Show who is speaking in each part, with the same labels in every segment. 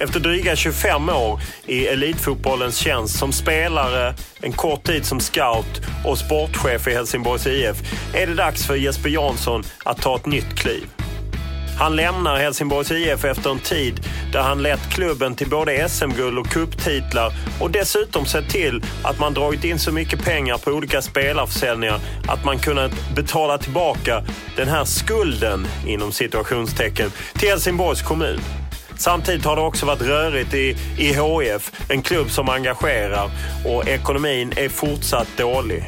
Speaker 1: Efter dryga 25 år i elitfotbollens tjänst som spelare, en kort tid som scout och sportchef i Helsingborgs IF är det dags för Jesper Jansson att ta ett nytt kliv. Han lämnar Helsingborgs IF efter en tid där han lett klubben till både SM-guld och kupptitlar och dessutom sett till att man dragit in så mycket pengar på olika spelarförsäljningar att man kunnat betala tillbaka den här skulden, inom situationstecken, till Helsingborgs kommun. Samtidigt har det också varit rörigt i, i HIF, en klubb som engagerar och ekonomin är fortsatt dålig.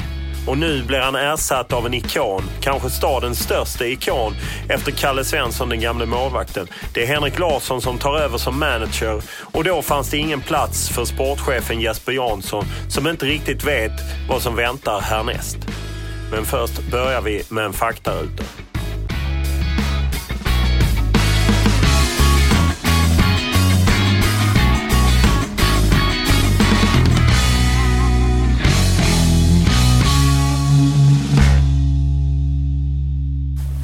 Speaker 1: Och nu blir han ersatt av en ikon, kanske stadens största ikon efter Kalle Svensson, den gamle målvakten. Det är Henrik Larsson som tar över som manager och då fanns det ingen plats för sportchefen Jesper Jansson som inte riktigt vet vad som väntar härnäst. Men först börjar vi med en faktaruta.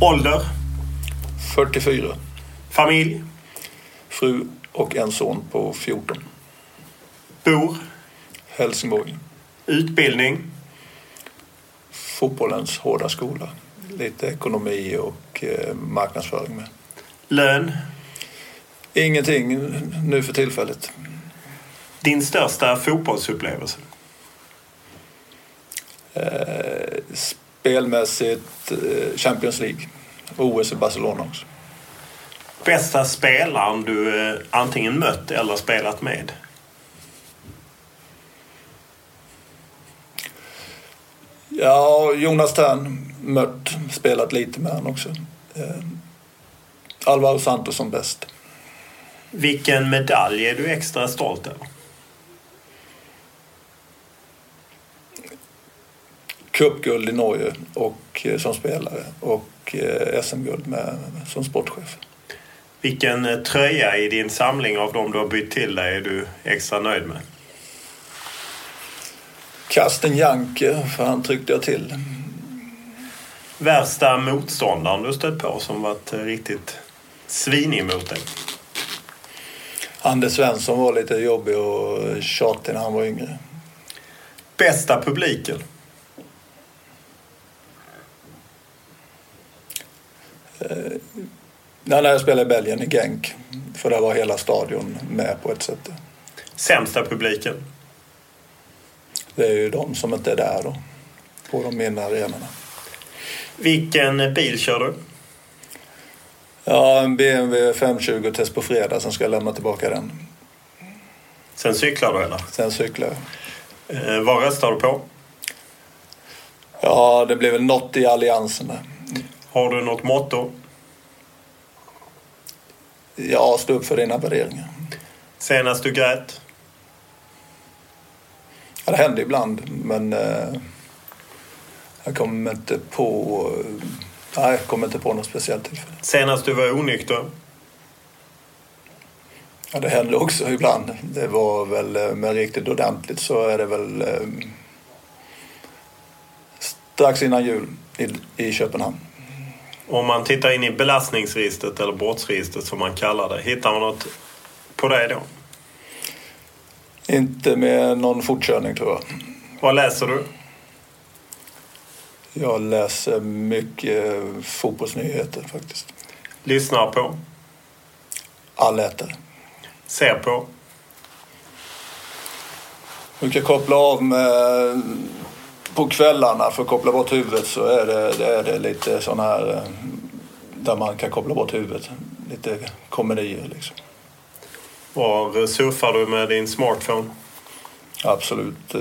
Speaker 1: Ålder?
Speaker 2: 44.
Speaker 1: Familj?
Speaker 2: Fru och en son på 14.
Speaker 1: Bor?
Speaker 2: Helsingborg.
Speaker 1: Utbildning?
Speaker 2: Fotbollens hårda skola. Lite ekonomi och eh, marknadsföring med.
Speaker 1: Lön?
Speaker 2: Ingenting nu för tillfället.
Speaker 1: Din största fotbollsupplevelse?
Speaker 2: Eh, spelmässigt eh, Champions League. OS i Barcelona också.
Speaker 1: Bästa spelaren du eh, antingen mött eller spelat med?
Speaker 2: Ja, Jonas Tern mött, spelat lite med han också. Eh, Alvaro Santos som bäst.
Speaker 1: Vilken medalj är du extra stolt över?
Speaker 2: Cupguld i Norge och, eh, som spelare och eh, SM-guld med, som sportchef.
Speaker 1: Vilken eh, tröja i din samling av de du har bytt till dig är du extra nöjd med?
Speaker 2: Kasten Janke, för han tryckte jag till.
Speaker 1: Värsta motståndaren du stött på som varit riktigt svinig mot dig?
Speaker 2: Anders Svensson var lite jobbig och tjatig när han var yngre.
Speaker 1: Bästa publiken?
Speaker 2: När jag spelade i Belgien i Genk. För där var hela stadion med på ett sätt.
Speaker 1: Sämsta publiken?
Speaker 2: Det är ju de som inte är där då. På de mindre arenorna.
Speaker 1: Vilken bil kör du?
Speaker 2: Ja, en BMW 520 test på fredag. Sen ska jag lämna tillbaka den.
Speaker 1: Sen cyklar du eller?
Speaker 2: Sen cyklar jag.
Speaker 1: Eh, vad röstar du på?
Speaker 2: Ja, det blir väl något i alliansen där.
Speaker 1: Har du något motto?
Speaker 2: Ja, stå upp för dina värderingar.
Speaker 1: Senast du grät?
Speaker 2: Ja, det händer ibland, men eh, jag kommer inte på... Nej, jag kommer inte på något speciellt tillfälle.
Speaker 1: Senast du var onykter?
Speaker 2: Ja, det händer också ibland. Det var väl, eh, med riktigt ordentligt så är det väl eh, strax innan jul i, i Köpenhamn.
Speaker 1: Om man tittar in i belastningsregistret eller brottsregistret som man kallar det, hittar man något på det då?
Speaker 2: Inte med någon fortkörning tror jag.
Speaker 1: Vad läser du?
Speaker 2: Jag läser mycket fotbollsnyheter faktiskt.
Speaker 1: Lyssnar på?
Speaker 2: Allätare.
Speaker 1: Ser på?
Speaker 2: Du kan koppla av med på kvällarna för att koppla bort huvudet så är det, det är det lite sån här eh, där man kan koppla bort huvudet. Lite komedier liksom.
Speaker 1: Var surfar du med din smartphone?
Speaker 2: Absolut. Eh,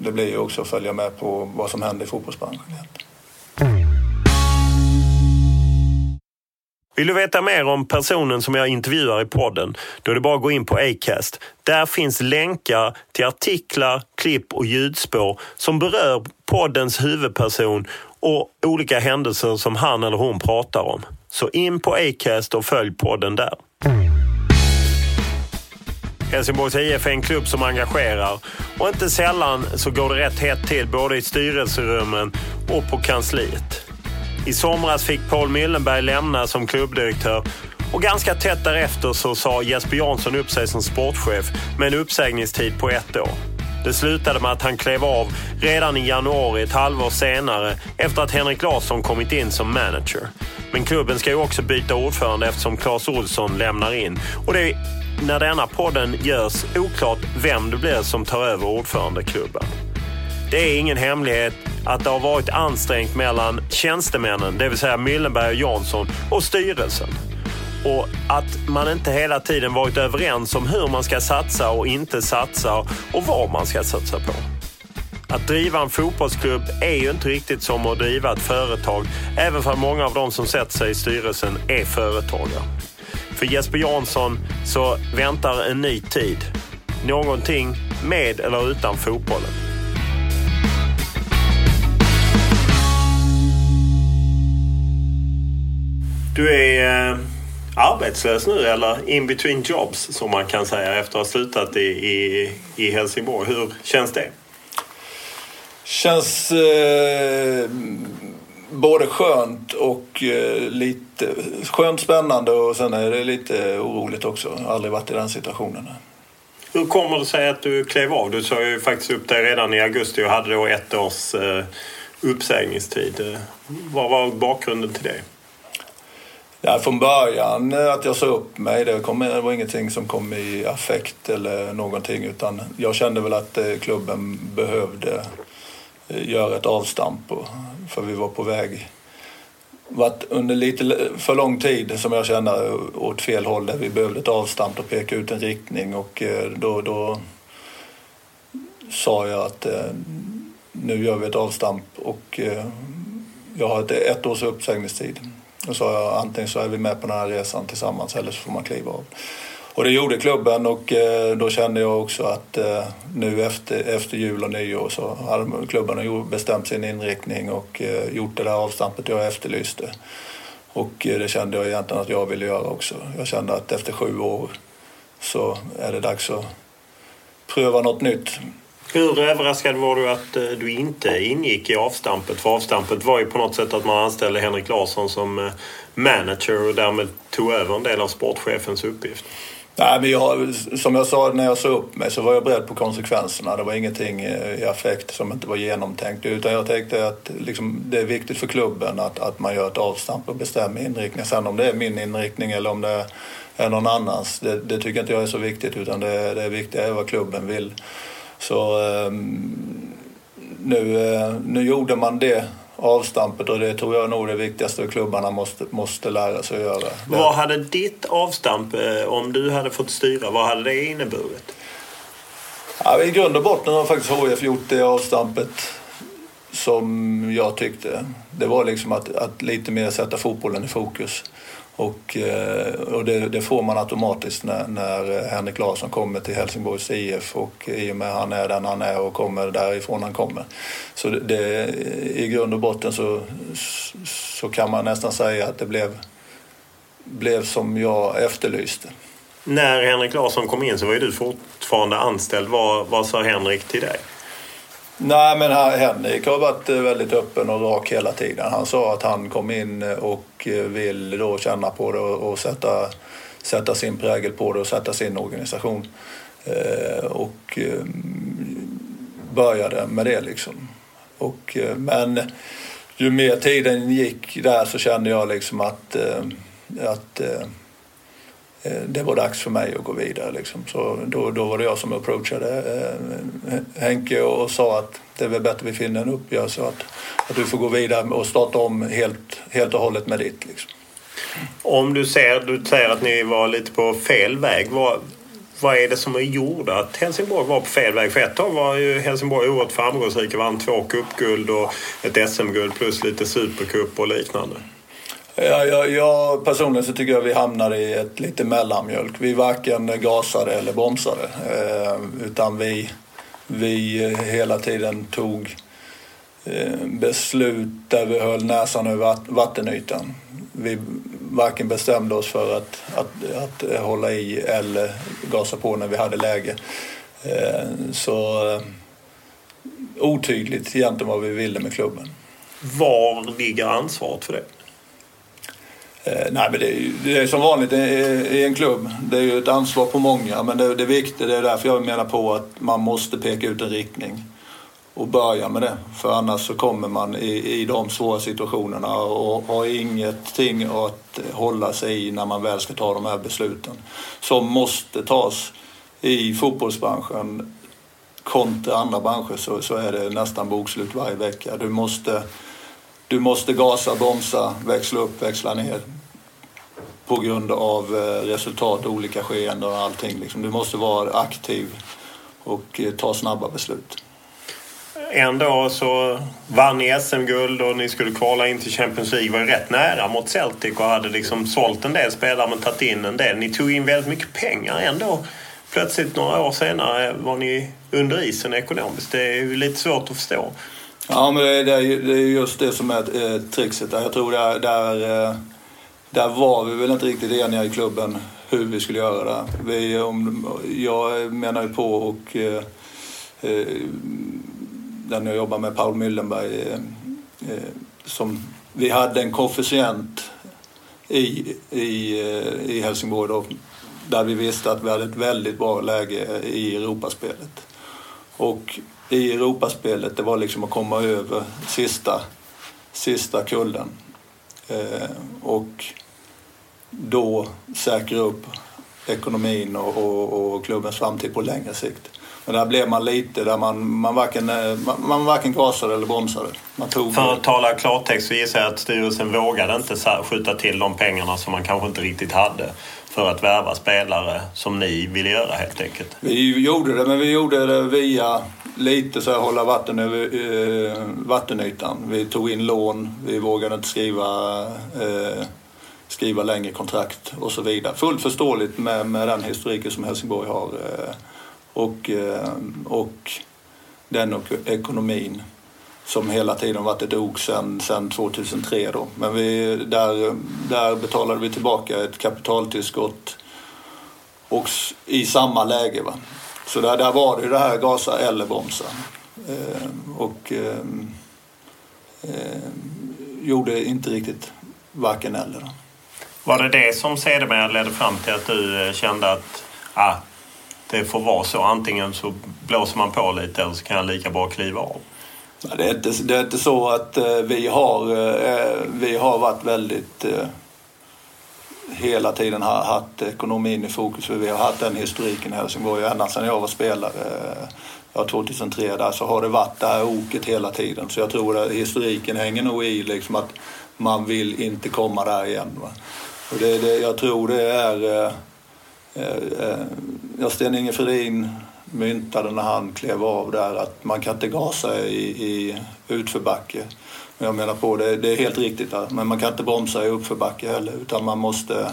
Speaker 2: det blir ju också att följa med på vad som händer i fotbollsbranschen.
Speaker 1: Vill du veta mer om personen som jag intervjuar i podden? Då är det bara att gå in på Acast. Där finns länkar till artiklar, klipp och ljudspår som berör poddens huvudperson och olika händelser som han eller hon pratar om. Så in på Acast och följ podden där. Helsingborgs IF är en klubb som engagerar och inte sällan så går det rätt hett till både i styrelserummen och på kansliet. I somras fick Paul Myllenberg lämna som klubbdirektör och ganska tätt därefter så sa Jesper Jansson upp sig som sportchef med en uppsägningstid på ett år. Det slutade med att han klev av redan i januari ett halvår senare efter att Henrik Larsson kommit in som manager. Men klubben ska ju också byta ordförande eftersom Claes Olsson lämnar in. Och det är när denna podden görs oklart vem det blir som tar över ordförandeklubben. Det är ingen hemlighet att det har varit ansträngt mellan tjänstemännen, det vill säga Myllenberg och Jansson, och styrelsen. Och att man inte hela tiden varit överens om hur man ska satsa och inte satsa och vad man ska satsa på. Att driva en fotbollsklubb är ju inte riktigt som att driva ett företag, även för många av de som sätter sig i styrelsen är företagare. För Jesper Jansson så väntar en ny tid. Någonting med eller utan fotbollen. Du är eh, arbetslös nu eller in between jobs som man kan säga efter att ha slutat i, i, i Helsingborg. Hur känns det?
Speaker 2: Känns eh, både skönt och eh, lite skönt spännande och sen är det lite oroligt också. Aldrig varit i den situationen.
Speaker 1: Hur kommer det sig att du klev av? Du sa ju faktiskt upp dig redan i augusti och hade då ett års eh, uppsägningstid. Vad var bakgrunden till det?
Speaker 2: Ja, från början eh, att jag sa upp mig, det, kom, det var ingenting som kom i affekt eller någonting utan jag kände väl att eh, klubben behövde eh, göra ett avstamp för vi var på väg varit under lite för lång tid som jag känner åt fel håll där vi behövde ett avstamp och peka ut en riktning och då, då sa jag att nu gör vi ett avstamp och jag har ett, ett års uppsägningstid. Då sa jag antingen så är vi med på den här resan tillsammans eller så får man kliva av. Och det gjorde klubben och eh, då kände jag också att eh, nu efter, efter jul och nyår så hade klubben bestämt sin inriktning och eh, gjort det där avstampet jag efterlyste. Och det kände jag egentligen att jag ville göra också. Jag kände att efter sju år så är det dags att pröva något nytt.
Speaker 1: Hur överraskad var du att eh, du inte ingick i avstampet? För avstampet var ju på något sätt att man anställde Henrik Larsson som eh, manager och därmed tog över en del av sportchefens uppgift.
Speaker 2: Nej, men jag, som jag sa när jag sa upp mig så var jag beredd på konsekvenserna. Det var ingenting eh, i affekt som inte var genomtänkt. Utan jag tänkte att liksom, det är viktigt för klubben att, att man gör ett avstamp och bestämmer inriktning. Sen om det är min inriktning eller om det är någon annans, det, det tycker inte jag är så viktigt. Utan det, det viktiga är vad klubben vill. Så um, nu, uh, nu gjorde man det avstampet och det tror jag nog det viktigaste klubbarna måste, måste lära sig att göra.
Speaker 1: Vad hade ditt avstamp, eh, om du hade fått styra, vad hade det inneburit?
Speaker 2: Ja, I grund och botten har faktiskt HF gjort det avstampet som jag tyckte. Det var liksom att, att lite mer sätta fotbollen i fokus. Och, eh, och det, det, får man automatiskt när, när eh, Henrik Larsson kommer till Helsingborgs IF och i och med att han är den han är och kommer därifrån han kommer. Så det, i grund och botten så, så kan man nästan säga att det blev, blev som jag efterlyste.
Speaker 1: När Henrik Larsson kom in så var ju du fortfarande anställd. Vad, vad sa Henrik till dig?
Speaker 2: Nej, men Henrik har varit eh, väldigt öppen och rak hela tiden. Han sa att han kom in eh, och eh, vill då känna på det och sätta, sätta sin prägel på det och sätta sin organisation. Och började med det liksom. Och, men ju mer tiden gick där så kände jag liksom att, att Eh, det var dags för mig att gå vidare. Liksom. Så då, då var det jag som approachade eh, Henke och sa att det är väl bättre att vi finner en uppgörelse och att, att du får gå vidare och starta om helt, helt och hållet med ditt. Liksom.
Speaker 1: Om du ser, du säger att ni var lite på fel väg. Vad, vad är det som gjorde att Helsingborg var på fel väg? För ett tag var ju Helsingborg oerhört framgångsrika. Vann två cupguld och ett SM-guld plus lite supercup och liknande.
Speaker 2: Ja, jag, jag, personligen så tycker jag vi hamnade i ett lite mellanmjölk. Vi varken gasade eller bromsade. Eh, utan vi, vi eh, hela tiden tog eh, beslut där vi höll näsan över vattenytan. Vi varken bestämde oss för att, att, att hålla i eller gasa på när vi hade läge. Eh, så eh, otydligt egentligen vad vi ville med klubben.
Speaker 1: Var ligger ansvaret för det?
Speaker 2: Eh, nej, men det är, det är som vanligt i en klubb. Det är ju ett ansvar på många, men det, det är viktigt. Det är därför jag menar på att man måste peka ut en riktning och börja med det. För annars så kommer man i, i de svåra situationerna och har ingenting att hålla sig i när man väl ska ta de här besluten. Som måste tas i fotbollsbranschen kontra andra branscher så, så är det nästan bokslut varje vecka. Du måste du måste gasa, bromsa, växla upp, växla ner på grund av eh, resultat, olika skeenden och allting. Liksom. Du måste vara aktiv och eh, ta snabba beslut.
Speaker 1: En dag så vann ni SM-guld och ni skulle kvala in till Champions League. var rätt nära mot Celtic och hade liksom sålt en del spelare men tagit in en del. Ni tog in väldigt mycket pengar ändå. Plötsligt några år senare var ni under isen ekonomiskt. Det är ju lite svårt att förstå.
Speaker 2: Ja, men det, är, det är just det som är eh, trixet. Jag tror där, där, eh, där var vi väl inte riktigt eniga i klubben hur vi skulle göra det. Vi, om, jag menar ju på och eh, eh, den jag jobbar med, Paul Myllenberg, eh, eh, som vi hade en koefficient i, i, eh, i Helsingborg då, där vi visste att vi hade ett väldigt bra läge i Europaspelet. Och i Europaspelet det var liksom att komma över sista, sista kullen. Eh, och då säkra upp ekonomin och, och, och, klubbens framtid på längre sikt. Men där blev man lite där man, man, varken, eh, man, man varken gasade eller bromsade. Man
Speaker 1: tog... För att tala klartext så gissar jag att styrelsen vågade inte skjuta till de pengarna som man kanske inte riktigt hade för att värva spelare som ni ville göra helt enkelt?
Speaker 2: Vi gjorde det, men vi gjorde det via lite så här hålla vatten över eh, vattenytan. Vi tog in lån, vi vågade inte skriva, eh, skriva längre kontrakt och så vidare. Fullt förståeligt med, med den historiken som Helsingborg har eh, och, eh, och den och ekonomin som hela tiden varit ett ok sedan, sedan 2003. Då. Men vi, där, där betalade vi tillbaka ett kapitaltillskott och i samma läge. Va? Så där, där var det ju det här gasa eller bromsa. Eh, och eh, eh, gjorde inte riktigt varken eller. Då.
Speaker 1: Var det det som sedermera ledde fram till att du eh, kände att ah, det får vara så. Antingen så blåser man på lite eller så kan jag lika bra kliva av.
Speaker 2: Det är inte, det är inte så att eh, vi har, eh, eh, vi har varit väldigt hela tiden har haft ekonomin i fokus. För vi har haft den historiken i Helsingborg ända sedan jag var spelare. Ja, 2003 där så har det varit det här oket hela tiden. Så jag tror att historiken hänger nog i liksom att man vill inte komma där igen. Va? Och det, det, jag tror det är... Eh, eh, ja, Sten-Inge Fredin myntade när han klev av där att man kan inte gasa i, i utförbacke. jag menar på det, det är helt riktigt där. Men man kan inte bromsa i uppförbacke heller utan man måste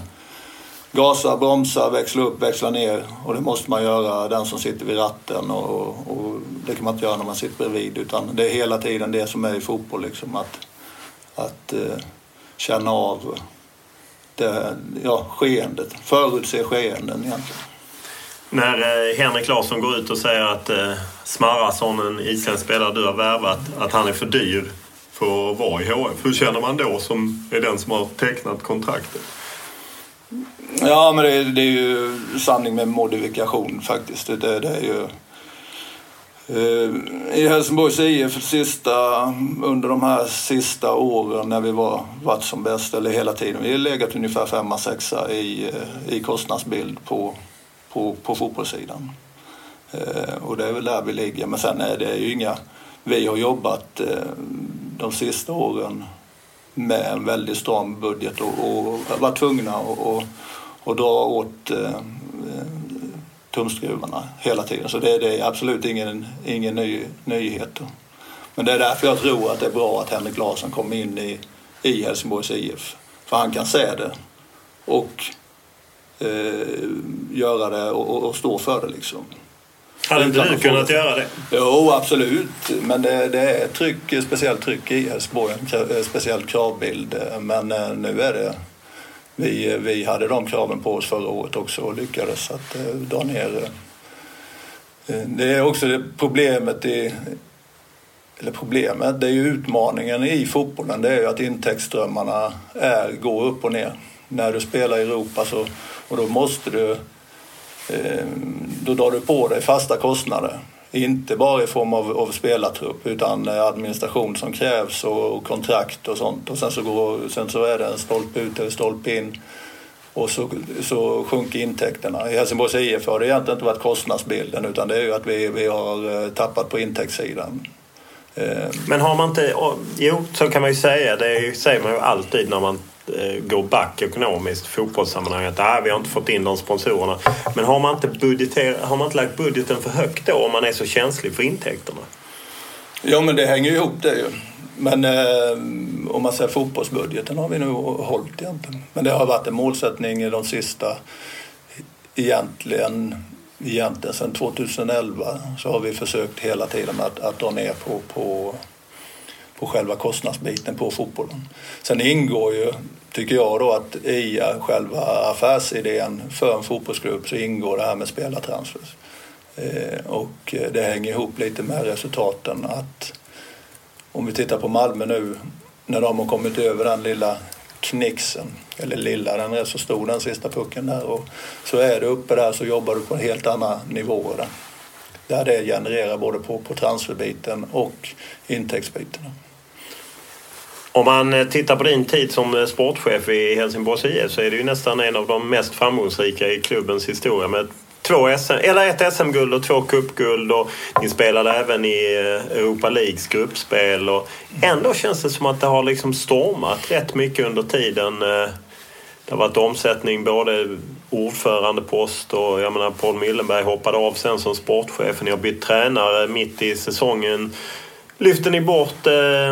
Speaker 2: gasa, bromsa, växla upp, växla ner. Och det måste man göra, den som sitter vid ratten. Och, och det kan man inte göra när man sitter bredvid. Utan det är hela tiden det som är i fotboll. Liksom, att att eh, känna av det, ja, skeendet, förutse skeenden egentligen.
Speaker 1: När eh, Henrik Larsson går ut och säger att eh, Smarrason, en isländsk spelare du har värvat, att han är för dyr för att vara i HF. Hur känner man då som är den som har tecknat kontraktet?
Speaker 2: Ja, men det, det är ju sanning med modifikation faktiskt. Det, det är ju... Eh, I Helsingborgs IF sista, under de här sista åren när vi var, varit som bäst, eller hela tiden, vi har legat ungefär femma, sexa i, eh, i kostnadsbild på, på, på fotbollssidan. Eh, och det är väl där vi ligger. Men sen är det ju inga... Vi har jobbat eh, de sista åren med en väldigt stram budget och, och varit tvungna att dra åt eh, eh, tumskruvarna hela tiden. Så det, det är absolut ingen, ingen ny, nyhet. Men det är därför jag tror att det är bra att Henrik Larsson kommer in i, i Helsingborgs IF. För han kan se det och göra det och, och, stå för det liksom.
Speaker 1: Hade inte du kunnat göra det?
Speaker 2: Jo, absolut. Men det, det är tryck, speciellt tryck i Helsingborg, en speciell kravbild. Men eh, nu är det vi, vi hade de kraven på oss förra året också och lyckades att eh, dra ner. Eh, det är också det problemet i eller problemet, det är ju utmaningen i fotbollen. Det är ju att intäktsströmmarna är, går upp och ner. När du spelar i Europa så, och då måste du, eh, då drar du på dig fasta kostnader. Inte bara i form av, av spelartrupp utan eh, administration som krävs och, kontrakt och sånt. Och sen så, går, sen så är det en stolpe ut eller stolpe in och så, så sjunker intäkterna. I Helsingborgs IF har det egentligen inte varit kostnadsbilden utan det är ju att vi, vi har eh, tappat på intäktssidan.
Speaker 1: Eh, Men har man inte, jo så kan man ju säga, det säger man ju alltid när man Eh, går back ekonomiskt fotbollssammanhang. Att ah, äh, vi har inte fått in de sponsorerna. Men har man, inte budgeter, har man inte lagt budgeten för högt då om man är så känslig för intäkterna?
Speaker 2: Ja men det hänger ju ihop det ju. Men eh, om man säger fotbollsbudgeten har vi nu hållit egentligen. Men det har varit en målsättning i de sista egentligen egentligen sedan 2011 så har vi försökt hela tiden att, att dra ner på, på på själva kostnadsbiten på fotbollen. Sen ingår ju, tycker jag då, att i själva affärsidén för en fotbollsklubb så ingår det här med spelartransfers. Eh, och det hänger ihop lite med resultaten att om vi tittar på Malmö nu när de har kommit över den lilla knixen, eller lilla, den är så stor den sista pucken där och så är du uppe där så jobbar du på en helt annan nivå. där. det genererar både på, på transferbiten och intäktsbiten.
Speaker 1: Om man eh, tittar på din tid som eh, sportchef i Helsingborgs IF så är det ju nästan en av de mest framgångsrika i klubbens historia med två SM, eller ett SM-guld och två cupguld och ni spelade även i eh, Europa Leagues gruppspel. Och ändå känns det som att det har liksom stormat rätt mycket under tiden. Det har varit omsättning både ordförandepost och jag menar Paul Millenberg hoppade av sen som sportchef. Ni har bytt tränare mitt i säsongen lyfter ni bort eh,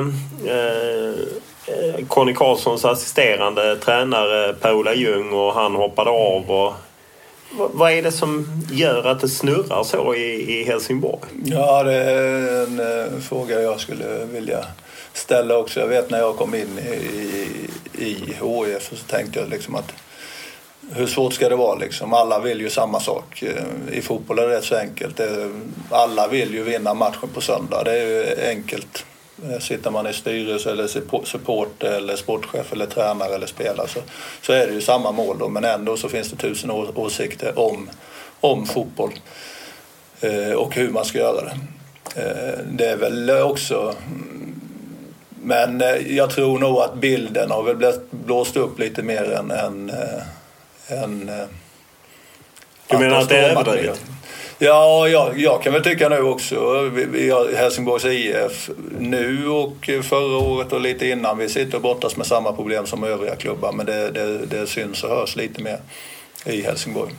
Speaker 1: eh, Conny Karlssons assisterande tränare Per-Ola Ljung och han hoppade av. Och, vad är det som gör att det snurrar så i, i Helsingborg?
Speaker 2: Ja, det är en eh, fråga jag skulle vilja ställa också. Jag vet när jag kom in i, i, i HIF så tänkte jag liksom att hur svårt ska det vara liksom? Alla vill ju samma sak. Eh, I fotboll är det rätt så enkelt. Alla vill ju vinna matchen på söndag. Det är ju enkelt. Eh, sitter man i styrelse eller support eller sportchef eller tränare eller spelare så, så är det ju samma mål då. Men ändå så finns det tusen åsikter om, om fotboll eh, och hur man ska göra det. Det är väl också men jag tror nog att bilden har väl blåst upp lite mer än, än en... Eh,
Speaker 1: du menar att det är överdrivet?
Speaker 2: Ja, jag, jag kan väl tycka nu också. Vi, vi Helsingborgs IF nu och förra året och lite innan. Vi sitter och brottas med samma problem som övriga klubbar men det, det, det syns och hörs lite mer i Helsingborg.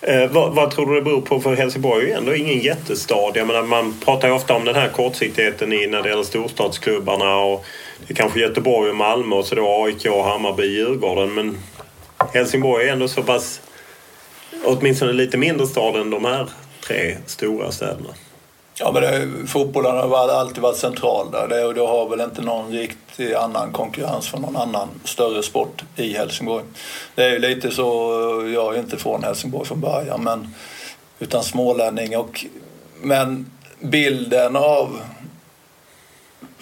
Speaker 1: Eh, vad, vad, tror du det beror på? För Helsingborg är ju ändå ingen jättestad. Jag menar, man pratar ju ofta om den här kortsiktigheten i när det gäller storstadsklubbarna. Och det är kanske Göteborg och Malmö och så då AIK, Hammarby, Djurgården. Men Helsingborg är ändå så pass, åtminstone lite mindre stad än de här tre stora städerna.
Speaker 2: Ja, men det, fotbollen har alltid varit central där. Det, och det har väl inte någon riktig annan konkurrens från någon annan större sport i Helsingborg. Det är ju lite så, jag är inte från Helsingborg från början, men utan smålänning. Och, men bilden av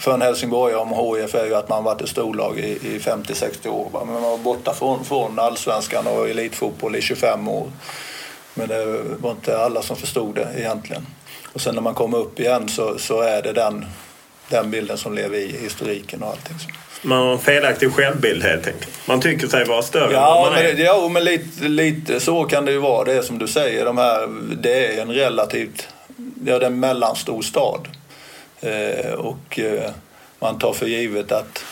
Speaker 2: för en helsingborgare om HIF är ju att man varit ett storlag i, i 50-60 år. Men man var borta från, från allsvenskan och elitfotboll i 25 år. Men det var inte alla som förstod det egentligen. Och sen när man kommer upp igen så, så är det den, den bilden som lever i historiken och allting.
Speaker 1: Man har en felaktig självbild helt enkelt. Man tycker sig vara större
Speaker 2: ja,
Speaker 1: än man
Speaker 2: men,
Speaker 1: är.
Speaker 2: Ja, men lite, lite så kan det ju vara. Det är som du säger, de här, det är en relativt, ja det är en mellanstor stad. Eh, och eh, man tar för givet att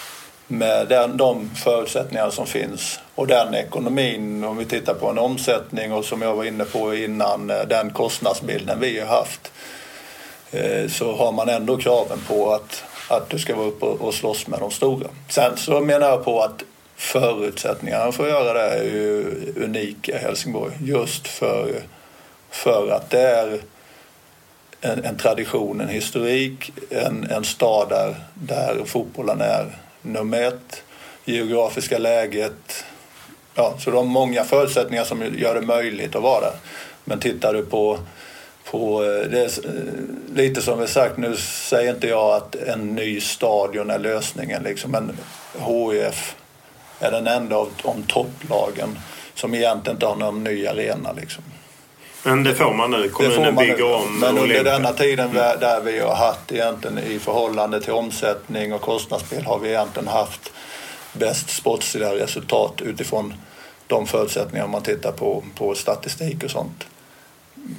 Speaker 2: med den, de förutsättningar som finns och den ekonomin, om vi tittar på en omsättning och som jag var inne på innan, eh, den kostnadsbilden vi har haft så har man ändå kraven på att, att du ska vara uppe och slåss med de stora. Sen så menar jag på att förutsättningarna för att göra det är ju unika i Helsingborg just för, för att det är en, en tradition, en historik, en, en stad där, där fotbollen är nummer ett. Geografiska läget. Ja, så de har många förutsättningar som gör det möjligt att vara där. Men tittar du på, på eh, det är eh, lite som vi sagt, nu säger inte jag att en ny stadion är lösningen liksom, men HIF är den enda av de topplagen som egentligen inte har någon ny arena liksom.
Speaker 1: Men det får man nu. Kommunen man bygger nu. om
Speaker 2: Men under denna tiden mm. där vi har haft egentligen i förhållande till omsättning och kostnadsspel har vi egentligen haft bäst sportsliga resultat utifrån de förutsättningar man tittar på, på statistik och sånt.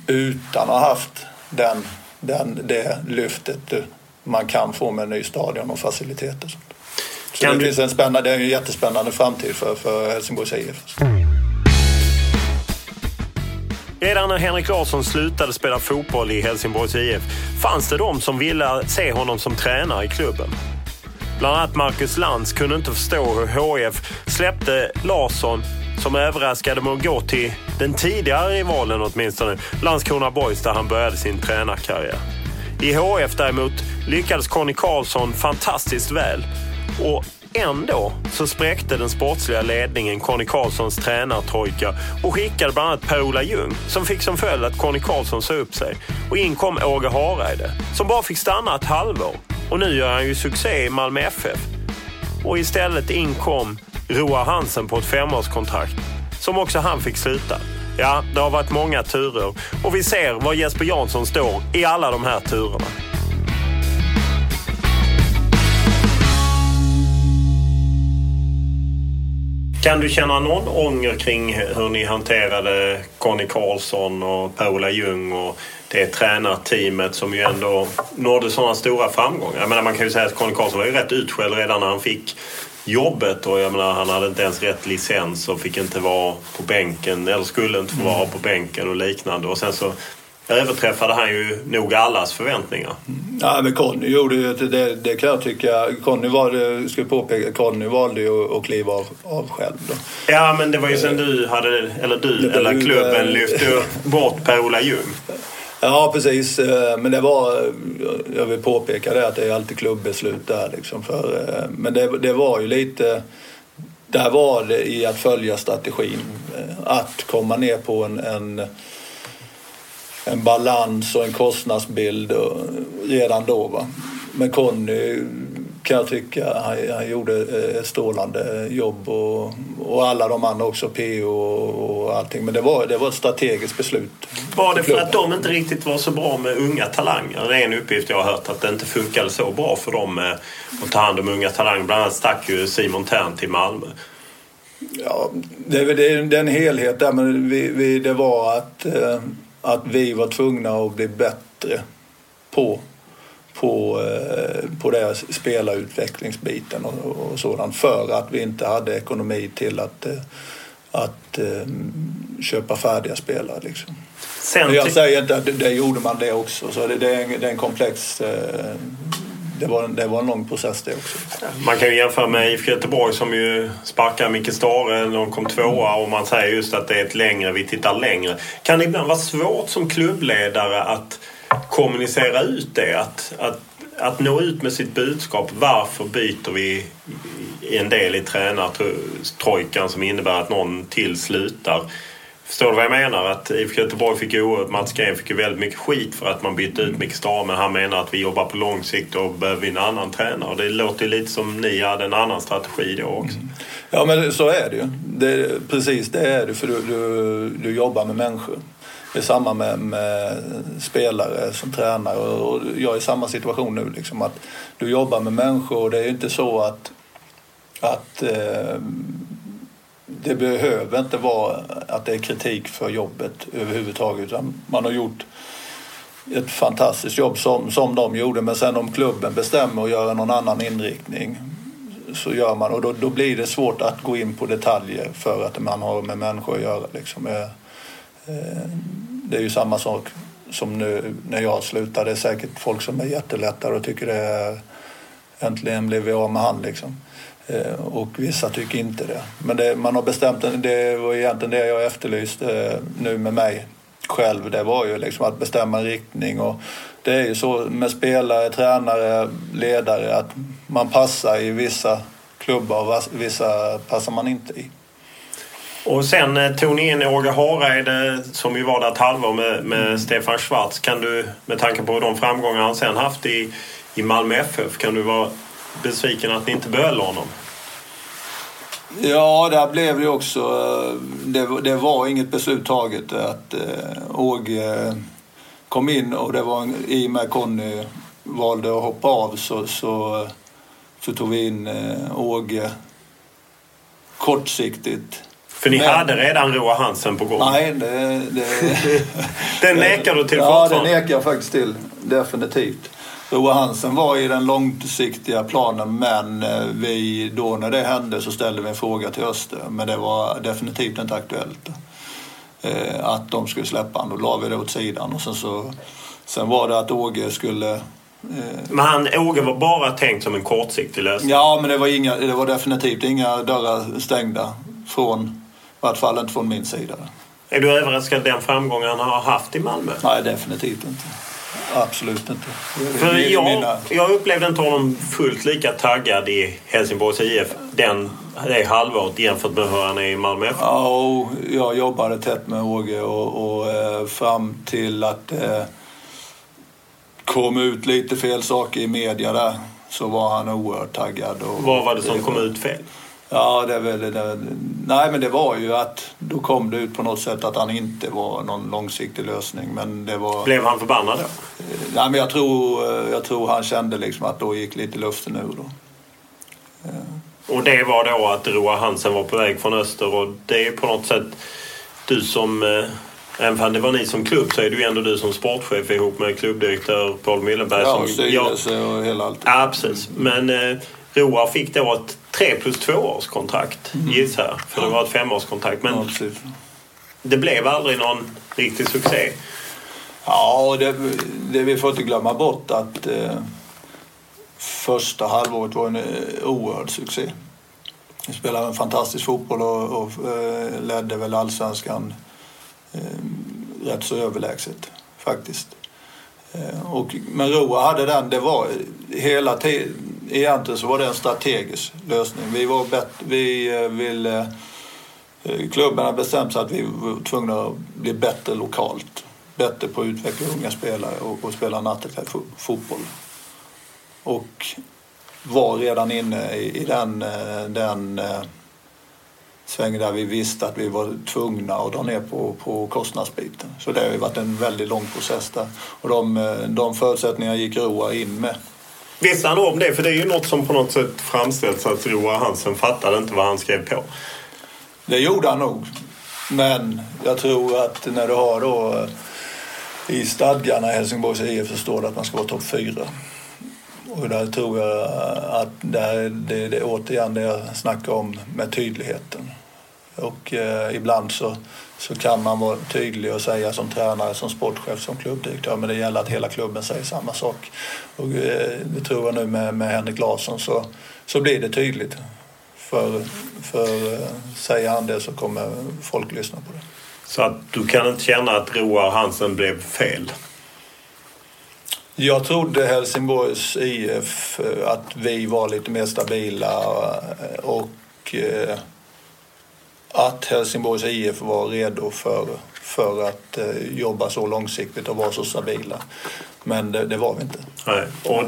Speaker 2: Utan att ha haft den, den, det lyftet man kan få med en ny stadion och faciliteter. Så kan det, du... finns en spännande, det är en jättespännande framtid för, för Helsingborgs IF.
Speaker 1: Redan när Henrik Larsson slutade spela fotboll i Helsingborgs IF fanns det de som ville se honom som tränare i klubben. Bland annat Marcus Lantz kunde inte förstå hur HF släppte Larsson som överraskade med att gå till den tidigare rivalen åtminstone, Landskrona Boys där han började sin tränarkarriär. I HF däremot lyckades Conny Karlsson fantastiskt väl och Ändå så spräckte den sportsliga ledningen Conny Carlssons tränartrojka och skickade bland annat Per-Ola Ljung som fick som följd att Conny Carlsson sa upp sig. Och in kom Åge Hareide som bara fick stanna ett halvår. Och nu gör han ju succé i Malmö FF. Och istället in kom Roar Hansen på ett femårskontrakt som också han fick sluta. Ja, det har varit många turer och vi ser var Jesper Jansson står i alla de här turerna. Kan du känna någon ånger kring hur ni hanterade Conny Karlsson och Per-Ola Ljung och det tränarteamet som ju ändå nådde sådana stora framgångar? Jag menar, man kan ju säga att Conny Karlsson var ju rätt utskälld redan när han fick jobbet och jag menar, han hade inte ens rätt licens och fick inte vara på bänken eller skulle inte få vara på bänken och liknande. Och sen så överträffade han ju nog allas förväntningar.
Speaker 2: Ja, men Conny gjorde ju det, det kan jag tycka. Conny valde, ska påpeka, Conny valde ju att kliva av, av själv. Då.
Speaker 1: Ja, men det var ju sen du hade, eller du, eller klubben lyfte bort Per-Ola Ljung.
Speaker 2: Ja, precis. Eh, men det var, jag vill påpeka det, att det är alltid klubbeslut där. Liksom för, eh, men det, det var ju lite, där var det i att följa strategin. Eh, att komma ner på en, en en balans och en kostnadsbild redan då. Va? Men Conny kan jag tycka, han, han gjorde ett strålande jobb och, och alla de andra också, PO och, och allting. Men det var, det var ett strategiskt beslut.
Speaker 1: Var det för att de inte riktigt var så bra med unga talanger? Det är en uppgift jag har hört att det inte funkade så bra för dem med att ta hand om unga talanger. Bland annat stack ju Simon Tern till Malmö.
Speaker 2: Ja, det, det, det är en helhet där men vi, vi, det var att eh, att vi var tvungna att bli bättre på, på, eh, på det spelarutvecklingsbiten och, och sådant för att vi inte hade ekonomi till att eh, att eh, köpa färdiga spelare. Liksom. Jag säger inte att det, det gjorde man det också. Så det, det, är, en, det är en komplex... Eh, det, var, en- det var en lång process det också.
Speaker 1: Man kan ju jämföra med IFK Göteborg som ju sparkar Micke Stare när de kom tvåa och man säger just att det är ett längre, vi tittar längre. Kan det ibland vara svårt som klubbledare att kommunicera ut det? Att, att, att nå ut med sitt budskap. Varför byter vi en del i tränartrojkan som innebär att någon till slutar? Förstår du vad jag menar? Att IFK Göteborg fick ju, Mats Green fick ju väldigt mycket skit för att man bytte ut Micke Stare men han menar att vi jobbar på lång sikt och behöver en annan tränare. Det låter ju lite som ni hade en annan strategi då också. Mm.
Speaker 2: Ja men så är det ju. Det, precis det är det för du, du, du jobbar med människor. Det är samma med, med spelare som tränare och och jag är i samma situation nu. Liksom, att du jobbar med människor och det är ju inte så att, att eh, det behöver inte vara att det är kritik för jobbet överhuvudtaget. Utan man har gjort ett fantastiskt jobb som, som de gjorde men sen om klubben bestämmer och gör någon annan inriktning så gör man och då, då blir det svårt att gå in på detaljer för att man har med människor att göra. Liksom. Eh, eh, det är ju samma sak som nu när jag slutar. Det är säkert folk som är jättelättare och tycker det är äntligen blev vi av med han liksom. Eh, Och vissa tycker inte det. Men det, man har bestämt, det var egentligen det jag efterlyste eh, nu med mig själv. Det var ju liksom att bestämma en riktning och det är ju så med spelare, tränare, ledare att man passar i vissa klubbar och vissa passar man inte i.
Speaker 1: Och sen eh, tog ni in Åge Hareide som ju var där ett halvår med, med Stefan Schwarz. Kan du, med tanke på de framgångar han sen haft i, i Malmö FF, kan du vara besviken att ni inte behöll honom?
Speaker 2: Ja, där blev det också... eh, Det, var- det var inget beslut taget att eh, Åge eh, kom in och det var i och med Conny valde att hoppa av så, så, så tog vi in Åge kortsiktigt.
Speaker 1: För ni
Speaker 2: Men-
Speaker 1: hade redan Roa Hansen på gång.
Speaker 2: Nej, det... det
Speaker 1: Den nekar du till
Speaker 2: Ja, det
Speaker 1: fortfarande?
Speaker 2: nekar jag faktiskt till. Definitivt. Roa Hansen var i den långsiktiga planen men eh, vi, då när det hände så ställde vi en fråga till Öster. Men det var definitivt inte aktuellt. Eh, att de skulle släppa honom. Då la vi det åt sidan. Och sen, så, sen var det att Åge skulle... Eh,
Speaker 1: Men han, Åge var bara tänkt som en kortsiktig lösning.
Speaker 2: ja, men det var, inga, det var definitivt inga dörrar stängda. Från, i vart fall inte från min sida.
Speaker 1: Är du överraskad den framgång han har haft i Malmö?
Speaker 2: Nej, definitivt inte. Absolut inte.
Speaker 1: För
Speaker 2: Det
Speaker 1: jag,
Speaker 2: mina-
Speaker 1: jag upplevde inte honom fullt lika taggad i Helsingborgs IF den, det halvåret jämfört med hur han är i Malmö FF.
Speaker 2: Ja, och jag jobbade tätt med Åge och, och eh, fram till att det kom ut lite fel saker i media där så var han oerhört taggad. Och,
Speaker 1: Vad var det som kom ut fel?
Speaker 2: Ja, det är väl det. Nej, men det var ju att då kom det ut på något sätt att han inte var någon långsiktig lösning. Men det var...
Speaker 1: Blev han förbannad då?
Speaker 2: Nej, men jag tror, eh, jag tror han kände liksom att då gick lite luften ur då.
Speaker 1: Och det var då att Roa Hansen var på väg från öster och det är på något sätt du som... eh, Även om det var ni som klubb så är det ju ändå du som sportchef ihop med klubbdirektör Paul Myllenberg.
Speaker 2: Ja,
Speaker 1: som,
Speaker 2: styrelse och hela allt.
Speaker 1: Ja, precis. Men eh, Roa fick då ett 3 plus 2 års kontrakt gissar jag. För det var ett femårskontrakt. Men
Speaker 2: Ja,
Speaker 1: det blev aldrig någon riktig succé.
Speaker 2: Ja, det, det vi får inte glömma bort att eh, första halvåret var en eh, oerhörd succé. Vi spelade en fantastisk fotboll och, och eh, ledde väl allsvenskan eh, rätt så överlägset faktiskt. Eh, och, men Roa hade den, det var hela tiden, egentligen så var det en strategisk lösning. Vi var bättre, vi eh, ville eh, Klubben hade bestämt sig att vi var tvungna att bli bättre lokalt. Bättre på att utveckla unga spelare och, och spela nattetid fotboll. Och var redan inne i, i den, eh, den svängen där vi visste att vi var tvungna att dra ner på, på kostnadsbiten. Så det har ju varit en väldigt lång process där. Och de, de förutsättningarna gick Roa in med.
Speaker 1: Visste han om det? För det är ju något som på något sätt framställs att Roa Hansen fattade inte vad han skrev på.
Speaker 2: Det gjorde han nog. Men jag tror att när du har då eh, i stadgarna i Helsingborgs IF så står det att man ska vara topp fyra. Och där tror jag att det, det är återigen det jag snackar om med tydligheten. Och eh, ibland så, så kan man vara tydlig och säga som tränare, som sportchef, som klubbdirektör men det gäller att hela klubben säger samma sak. Och eh, det tror jag nu med, med Henrik Larsson så, så blir det tydligt. För, för eh, säger han det så kommer folk lyssna på det.
Speaker 1: Så att du kan inte känna att Roar Hansen blev fel?
Speaker 2: Jag trodde Helsingborgs IF eh, att vi var lite mer stabila eh, och eh, att Helsingborgs IF var redo för, för att jobba så långsiktigt och vara så stabila. Men det, det var vi inte.
Speaker 1: Nej. Och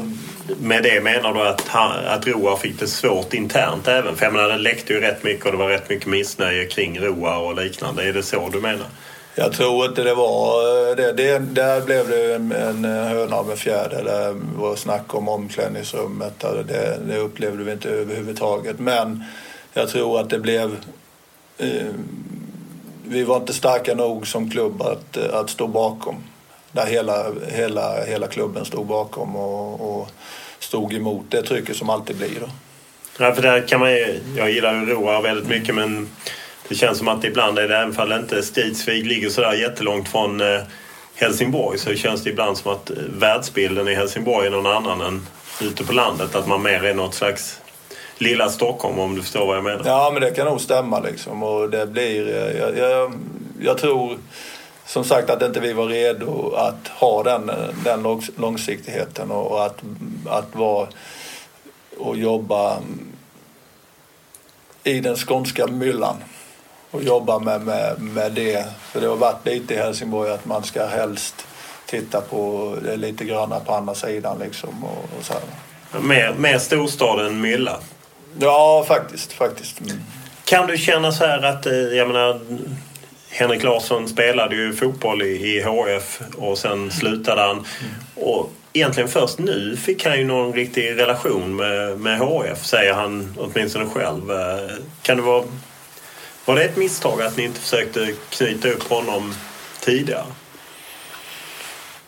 Speaker 1: med det menar du att, att Roar fick det svårt internt även? För jag menar, det läckte ju rätt mycket och det var rätt mycket missnöje kring Roar och liknande. Är det så du menar?
Speaker 2: Jag tror inte det var det. det där blev det en, en höna av en fjäder. Det var snack om omklädningsrummet. Det, det upplevde vi inte överhuvudtaget. Men jag tror att det blev... Eh, vi var inte starka nog som klubb att, eh, att stå bakom. Där hela, hela, hela klubben stod bakom och, och stod emot det trycket som alltid blir. Då.
Speaker 1: Ja, för där kan man, jag gillar Roa väldigt mycket men det känns som att ibland är det, även om inte Stridsvig ligger sådär jättelångt från eh, Helsingborg så känns det ibland som att världsbilden i Helsingborg är någon annan än ute på landet. Att man mer är något slags lilla Stockholm om du förstår vad jag menar.
Speaker 2: Ja men det kan nog stämma liksom och det blir... Eh, jag, jag, jag tror som sagt att inte vi var redo att ha den, den långsiktigheten och att, att vara och jobba i den skånska myllan och jobba med, med, med det. För det har varit lite i Helsingborg att man ska helst titta på det lite gröna på andra sidan liksom. Och, och så här.
Speaker 1: Mer, mer storstad än mylla?
Speaker 2: Ja, faktiskt. faktiskt. Mm.
Speaker 1: Kan du känna så här att, eh, jag menar, Henrik Larsson spelade ju fotboll i, HF och sen slutade han. Mm. Och egentligen först nu fick han ju någon riktig relation med, med HF, säger han åtminstone själv. Eh, kan det vara var det ett misstag att ni inte försökte knyta upp honom tidigare?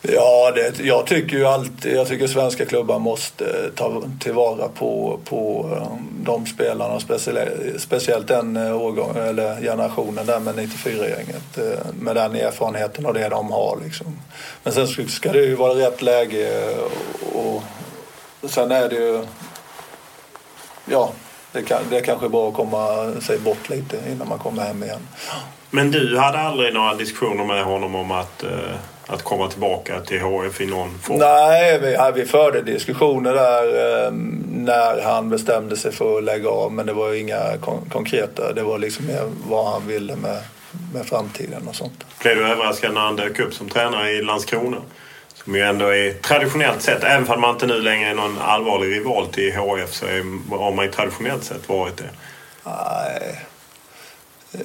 Speaker 2: Ja, det, jag tycker ju alltid, jag tycker svenska klubbar måste eh, ta tillvara på, på eh, de spelarna, speciellt, speciellt den eh, årgång, eller generationen där med 94-gänget. Med den erfarenheten och det de har liksom. Men sen ska det ju vara rätt läge och, och sen är det ju, ja, det, kan, det är kanske är bra att komma sig bort lite innan man kommer hem igen.
Speaker 1: Men du hade aldrig några diskussioner med honom om att, eh, att komma tillbaka till HF i någon form?
Speaker 2: Nej, vi, vi förde diskussioner där eh, när han bestämde sig för att lägga av men det var inga kon konkreta. Det var liksom mer vad han ville med, med framtiden och sånt.
Speaker 1: Blev du överraskad när han dök upp som tränare i Landskrona? Som ju ändå är traditionellt sett, även om man inte nu längre är någon allvarlig rival till HF så är, har man ju traditionellt sett varit det.
Speaker 2: Nej. Eh,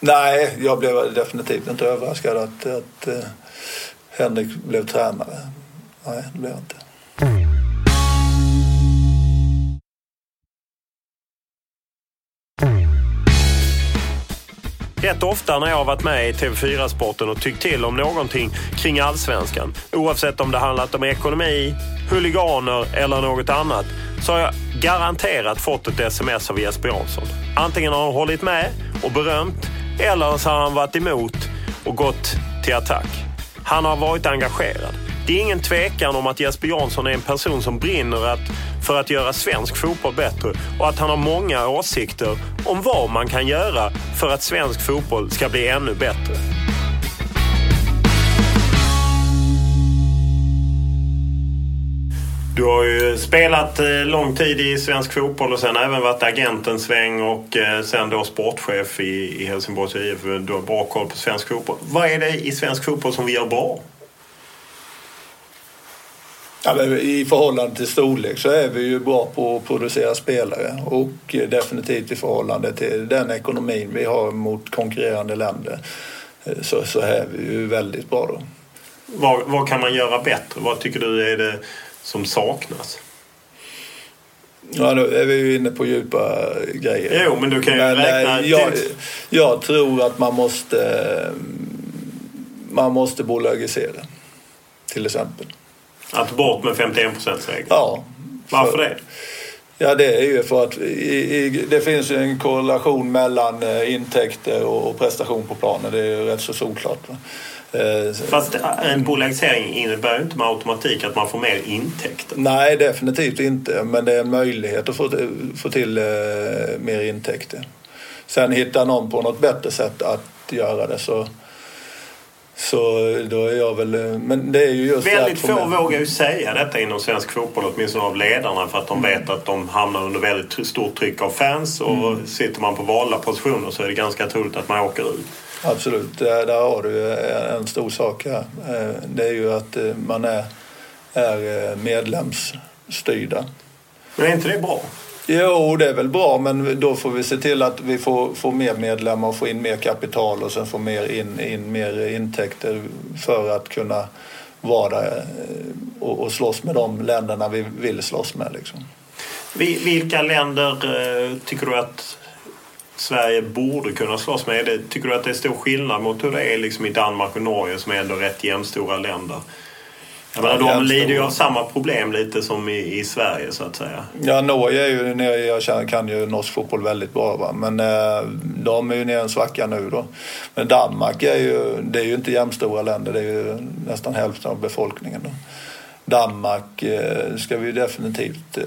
Speaker 2: nej, jag blev definitivt inte överraskad att, att eh, Henrik blev tränare. Nej, det blev jag inte.
Speaker 1: Rätt ofta när jag har varit med i TV4-sporten och tyckt till om någonting kring allsvenskan, oavsett om det handlat om ekonomi, huliganer eller något annat, så har jag garanterat fått ett sms av Jesper Jansson. Antingen har han hållit med och berömt, eller så har han varit emot och gått till attack. Han har varit engagerad. Det är ingen tvekan om att Jesper Jansson är en person som brinner att, för att göra svensk fotboll bättre och att han har många åsikter om vad man kan göra för att svensk fotboll ska bli ännu bättre. Du har ju spelat eh, lång tid i svensk fotboll och sen även varit agent en sväng och eh, sen då sportchef i Helsingborgs IF. Du har bra koll på svensk fotboll. Vad är det i svensk fotboll som vi gör bra?
Speaker 2: Ja, I förhållande till storlek så är vi ju bra på att producera spelare och definitivt i förhållande till den ekonomin vi har mot konkurrerande länder så, så är vi ju väldigt bra då.
Speaker 1: Vad, vad kan man göra bättre? Vad tycker du är det som saknas?
Speaker 2: Ja, nu är vi ju inne på djupa grejer.
Speaker 1: Jo, men du kan ju men, räkna...
Speaker 2: Eh, jag, jag tror att man måste, man måste bolagisera, till exempel.
Speaker 1: Att bort med 51% regeln?
Speaker 2: Ja.
Speaker 1: Varför det?
Speaker 2: Ja, det är ju för att i, i, det finns en korrelation mellan eh, intäkter och, prestation på planen. Det är ju rätt så solklart.
Speaker 1: Fast en bolagisering innebär ju inte med automatik att man får mer intäkter.
Speaker 2: Nej, definitivt inte. Men det är en möjlighet att få, få till eh, mer intäkter. Sen hittar någon på något bättre sätt att göra det så så då är jag väl... Men det är ju just
Speaker 1: Väldigt få med. vågar ju säga detta inom svensk fotboll, åtminstone av ledarna, för att de mm. vet att de hamnar under väldigt stort tryck av fans och mm. sitter man på valda positioner så är det ganska troligt att man åker ut.
Speaker 2: Absolut, där, där har du en stor sak här. Eh, det är ju att eh, man är, är eh, medlemsstyrda.
Speaker 1: Men är inte det bra?
Speaker 2: Jo, det är väl bra, men då får vi se till att vi får, får mer medlemmar och får in mer kapital och sen får mer in, in mer intäkter för att kunna vara där eh, och, och slåss med de länderna vi vill slåss med. Liksom.
Speaker 1: Vilka länder eh, tycker du att Sverige borde kunna slåss med? Tycker du att det är stor skillnad mot hur det är liksom i Danmark och Norge som är ändå rätt jämnstora länder? Jag menar, de lider ju av samma problem lite som i, i, Sverige så att säga.
Speaker 2: Ja, Norge är ju, jag känner, kan ju norsk fotboll väldigt bra va? men eh, de är ju nere i en svacka nu då. Men Danmark är ju, det är ju inte jämnstora länder, det är ju nästan hälften av befolkningen. Då. Danmark eh, ska vi definitivt eh,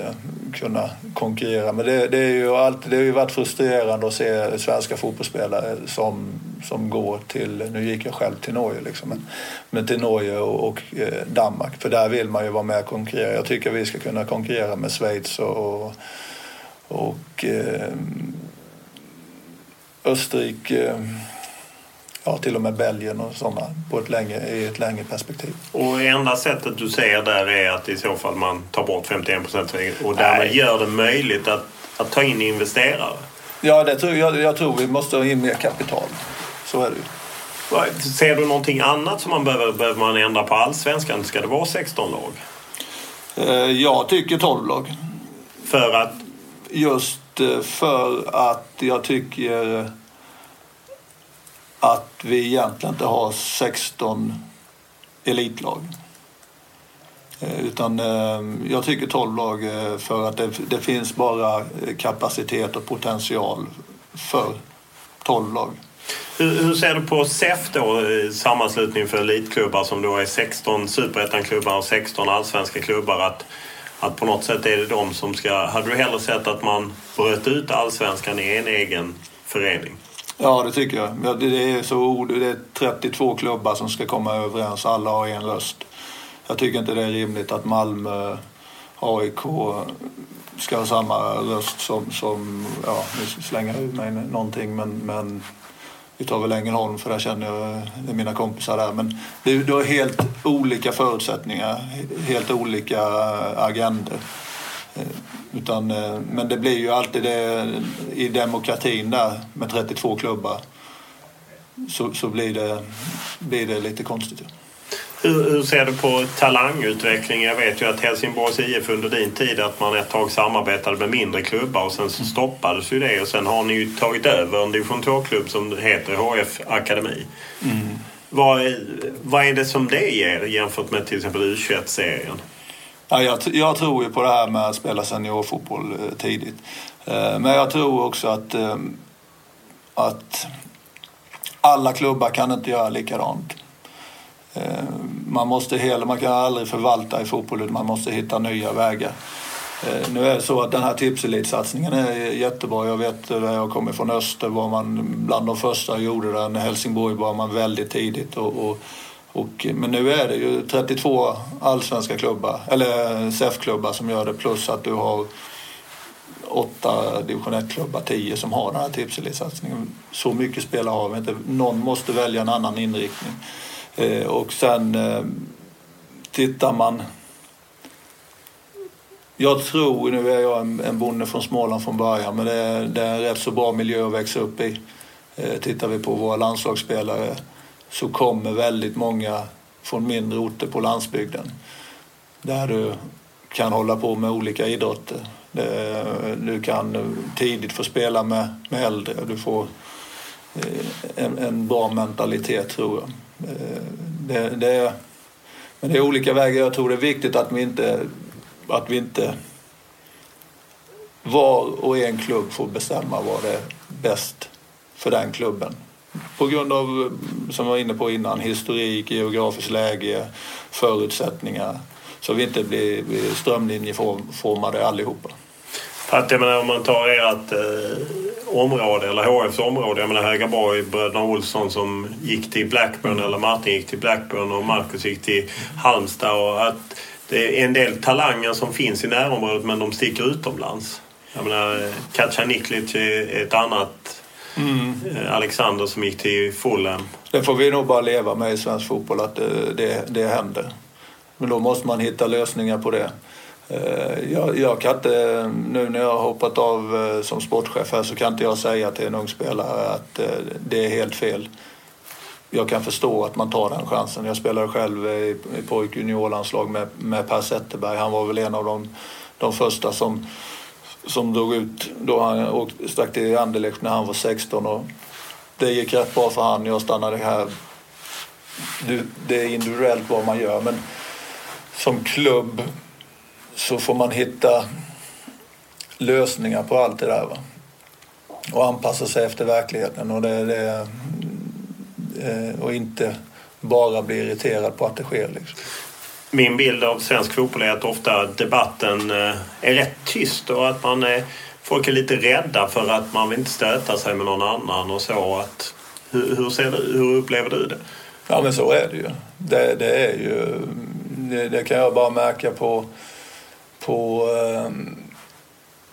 Speaker 2: kunna konkurrera med. Det, det, är ju alltid, det har ju varit frustrerande att se svenska fotbollsspelare som, som går till, nu gick jag själv till Norge liksom, men, men till Norge och, och eh, Danmark. För där vill man ju vara med och konkurrera. Jag tycker vi ska kunna konkurrera med Schweiz och, och, och Österrike ja, till och med Belgien och sådana på ett längre, i ett längre perspektiv.
Speaker 1: Och enda sättet du ser där är att i så fall man tar bort 51 procent och därmed Nej. gör det möjligt att, att ta in investerare?
Speaker 2: Ja, det tror, jag, jag tror vi måste ha in mer kapital. Så är det ju.
Speaker 1: Ser du någonting annat som man behöver, behöver man ändra på allsvenskan? Ska det vara 16 lag?
Speaker 2: Eh, jag tycker 12 lag.
Speaker 1: För att?
Speaker 2: Just eh, för att jag tycker att vi egentligen inte har 16 elitlag. Eh, utan eh, jag tycker 12 lag eh, för att det, det, finns bara kapacitet och potential för 12 lag.
Speaker 1: Hur, hur ser du på SEF då, sammanslutningen för elitklubbar som då är 16 superettanklubbar och 16 allsvenska klubbar? Att, att på något sätt är det de som ska... Hade du hellre sett att man bröt ut allsvenskan i en egen förening?
Speaker 2: Ja, det tycker jag. Det är, så, det är 32 klubbar som ska komma överens. Alla har en röst. Jag tycker inte det är rimligt att Malmö, AIK ska ha samma röst som, som ja, nu slänger jag ur mig någonting men, men vi tar väl Ängelholm för där känner jag det är mina kompisar där. Men du, du har helt olika förutsättningar, helt olika agendor. Eh, utan, eh, men det blir ju alltid det i demokratin där med 32 klubbar så, så blir, det, blir det lite konstigt.
Speaker 1: Hur, hur, ser du på talangutveckling? Jag vet ju att Helsingborgs IF under din tid att man ett tag samarbetade med mindre klubbar och sen så stoppades ju det och sen har ni ju tagit över en division 2-klubb som heter HF Akademi. Mm. Vad, är, vad är det som det ger jämfört med till exempel U21-serien?
Speaker 2: Ja, jag, jag, tror ju på det här med att spela seniorfotboll eh, tidigt. Eh, men jag tror också att, eh, att alla klubbar kan inte göra likadant. Man, måste hela, man kan aldrig förvalta i fotbollen, man måste hitta nya vägar. Nu är det så att den här tipselitsatsningen är jättebra. Jag vet där jag kommer från Öster var man bland de första gjorde den. Helsingborg var man väldigt tidigt. och, och och, eh, men nu är det ju 32 allsvenska klubbar, eller eh, SEF-klubbar som gör det plus att du har åtta division 1-klubbar, tio som har den här tipselitsatsningen. Så mycket spelare har vi inte. Någon måste välja en annan inriktning. Eh, och sen eh, tittar man... Jag tror, nu är jag en, en bonde från Småland från början, men det är, det är en rätt så bra miljö att växa upp i. Eh, tittar vi på våra landslagsspelare så kommer väldigt många från mindre orter på landsbygden där du kan hålla på med olika idrotter. Du kan tidigt få spela med, med äldre. Du får eh, en, en bra mentalitet, tror jag. Eh, det, det, men det är olika vägar. Jag tror det är viktigt att vi inte, att vi inte var och en klubb får bestämma vad det är bäst för den klubben. På grund av, som jag var inne på innan, historik, geografiskt läge, förutsättningar. Så vi inte blir, blir strömlinjeformade allihopa.
Speaker 1: Att jag menar om man tar ert eh, område eller HFs område. Jag menar Högaborg, bröderna Olsson som gick till Blackburn eller Martin gick till Blackburn och Marcus gick till Halmstad. Och att det är en del talanger som finns i närområdet men de sticker utomlands. Jag menar Katja Niklic är ett annat Mm. Alexander som gick till Fulham.
Speaker 2: Det får vi nog bara leva med i svensk fotboll, att det, det, det händer. Men då måste man hitta lösningar på det. Eh, jag, jag, kan inte, nu när jag har hoppat av eh, som sportchef här så kan inte jag säga till en ung spelare att eh, det är helt fel. Jag kan förstå att man tar den chansen. Jag spelade själv i, i pojk juniorlandslag med, med Per Zetterberg. Han var väl en av de, de första som som drog ut då han åkte, stack till Anderlecht när han var 16 och det gick rätt bra för han. Jag stannade här. Det är individuellt vad man gör men som klubb så får man hitta lösningar på allt det där. Va? Och anpassa sig efter verkligheten och, det, det, eh, och inte bara bli irriterad på att det sker. Liksom
Speaker 1: min bild av svensk fotboll är att ofta debatten eh, är rätt tyst och att man är, folk är lite rädda för att man vill inte stöta sig med någon annan och så. Att, hur, hur, ser du, hur upplever du det?
Speaker 2: Ja men så är det ju. Det, det är ju det, det, kan jag bara märka på, på um,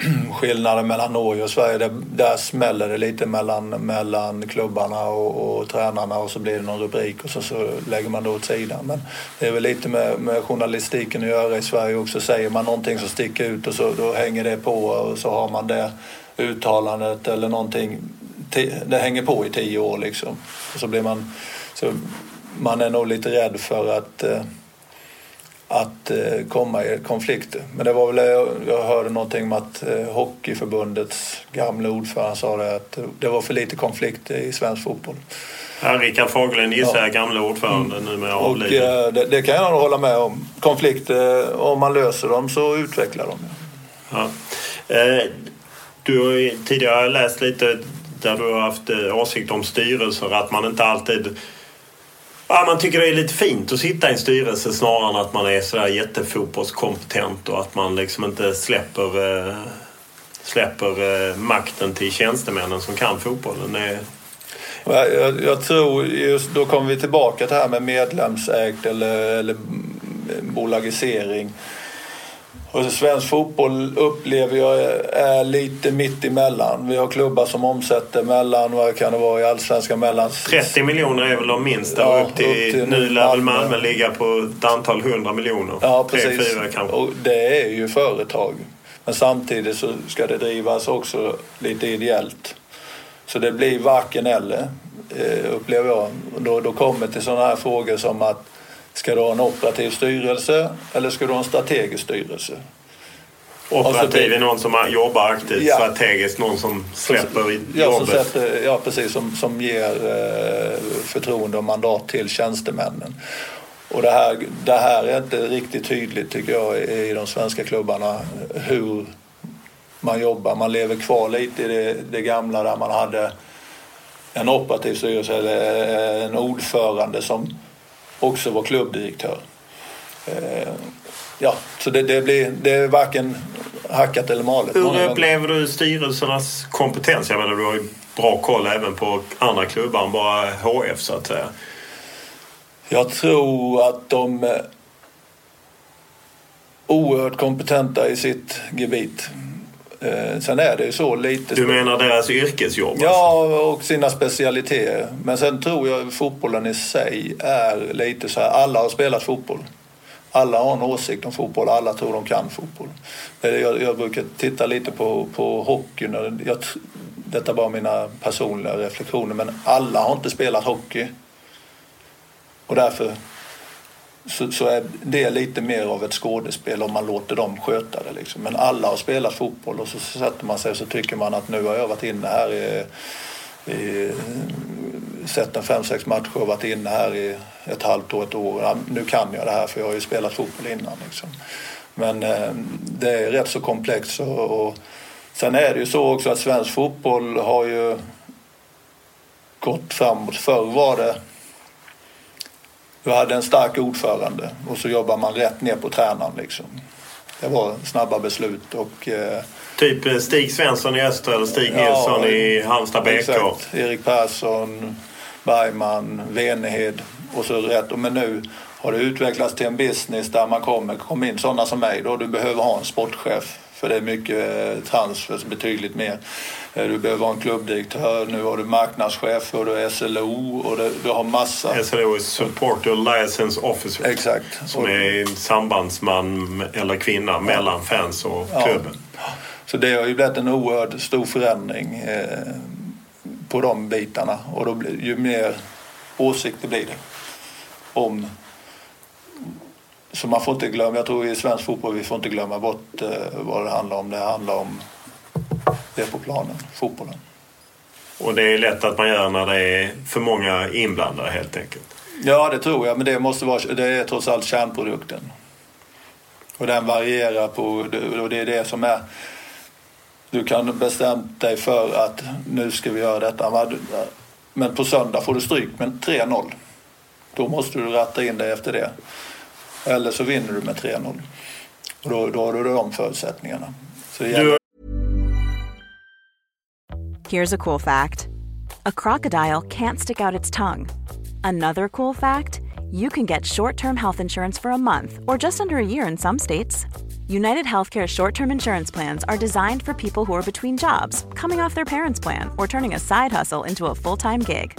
Speaker 2: skillnaden mellan Norge och Sverige. Där, där smäller det lite mellan, mellan klubbarna och, och tränarna och så blir det någon rubrik och så, så lägger man det åt sidan. Men det är väl lite med, med journalistiken att göra i Sverige också. Säger man någonting som sticker ut och så då hänger det på och så har man det uttalandet eller någonting. Det hänger på i tio år liksom. Och så blir man... Så man är nog lite rädd för att eh, att eh, komma i konflikter. Men det var väl, jag hörde någonting om att eh, Hockeyförbundets gamla ordförande sa det att det var för lite konflikter i svensk fotboll.
Speaker 1: Ja, Rickard Fagerlind gissar jag, ja. gamla ordförande mm. numera
Speaker 2: avliden. Och, eh, det, det, kan jag nog hålla med om. Konflikter, om man löser dem så utvecklar de.
Speaker 1: Ja. Du har tidigare läst lite där du har haft åsikt om styrelser att man inte alltid Ja, man tycker det är lite fint att sitta i en styrelse snarare än att man är sådär jättefotbollskompetent och att man liksom inte släpper, eh, släpper eh, makten till tjänstemännen som kan fotbollen. Det
Speaker 2: jag, jag, tror just då kommer vi tillbaka till det här med medlemsägt eller, eller mm, bolagisering. Och svensk fotboll upplever jag är lite mitt emellan. Vi har klubbar som omsätter mellan, vad kan det vara i allsvenskan, mellan...
Speaker 1: 30 miljoner är väl de minsta ja, upp, till, upp till nu lär väl Malmö ligga på ett antal hundra miljoner.
Speaker 2: Ja precis. 3, 4, och det är ju företag. Men samtidigt så ska det drivas också lite ideellt. Så det blir varken eller eh, upplever jag. Då, då kommer till sådana här frågor som att Ska du ha en operativ styrelse eller ska du ha en strategisk styrelse?
Speaker 1: Operativ är någon som jobbar aktivt, ja. strategiskt någon som släpper
Speaker 2: ja, jobbet. Sätter, ja, precis. Som, som ger eh, förtroende och mandat till tjänstemännen. Och det här, det här är inte riktigt tydligt tycker jag i de svenska klubbarna hur man jobbar. Man lever kvar lite i det, det gamla där man hade en operativ styrelse eller en ordförande som också var klubbdirektör. Eh, ja, så det, det, blir, det är varken hackat eller malet.
Speaker 1: Hur upplever du styrelsernas kompetens? Jag menar, du har ju bra koll även på andra klubbar än bara HF så att säga.
Speaker 2: Jag tror att de är oerhört kompetenta i sitt gebit. Eh, sen är det ju så lite...
Speaker 1: Du menar deras yrkesjobb?
Speaker 2: Ja, alltså? och sina specialiteter. Men sen tror jag fotbollen i sig är lite så här, alla har spelat fotboll. Alla har en åsikt om fotboll, alla tror de kan fotboll. Jag, jag brukar titta lite på, på hockeyn. Jag, detta är bara mina personliga reflektioner, men alla har inte spelat hockey. Och därför så, så, är det lite mer av ett skådespel om man låter dem sköta det. Liksom. Men alla har spelat fotboll och så sätter man sig och så tycker man att nu har jag varit inne här i, i sett en fem, sex matcher och varit inne här i ett halvt år, ett år. Ja, nu kan jag det här för jag har ju spelat fotboll innan. Liksom. Men eh, det är rätt så komplext och, och Sen är det ju så också att svensk fotboll har ju gått framåt. Förr var det du hade en stark ordförande och så jobbar man rätt ner på tränaren liksom. Det var snabba beslut och... Eh,
Speaker 1: typ Stig Svensson i Öster eller Stig ja, Nilsson i Halmstad BK? Exakt.
Speaker 2: Erik Persson, Bergman, Venehed och så rätt. Men nu har det utvecklats till en business där man kommer, kommer in sådana som mig då. Du behöver ha en sportchef för det är mycket eh, transfers, betydligt mer. Eh, du behöver ha en klubbdirektör, nu har du marknadschef och du är SLO och du, du har massa.
Speaker 1: SLO är Supporter License Officer.
Speaker 2: Exakt.
Speaker 1: Som är en sambandsman eller kvinna mellan fans och klubben. Ja.
Speaker 2: Så det har ju blivit en oerhört stor förändring eh, på de bitarna och då blir, ju mer åsikter blir det om så man får inte glömma, jag tror i svensk fotboll vi får inte glömma bort eh, vad det handlar om. Det handlar om det på planen, fotbollen.
Speaker 1: Och det är lätt att man gör när det är för många inblandade helt enkelt?
Speaker 2: Ja det tror jag, men det, måste vara, det är trots allt kärnprodukten. Och den varierar på, och det är det som är du kan bestämt dig för att nu ska vi göra detta. Men på söndag får du stryk med 3-0. Då måste du ratta in dig efter det. Eller så vinner du med 3-0. Och då, då har du de förutsättningarna. Så det gäller...
Speaker 3: Here's a cool fact. A crocodile can't stick out its tongue. Another cool fact. You can get short-term health insurance for a month or just under a year in some states. United Healthcare short term insurance plans are designed for people who are between jobs, coming off their parents' plan, or turning a side hustle into a full time gig.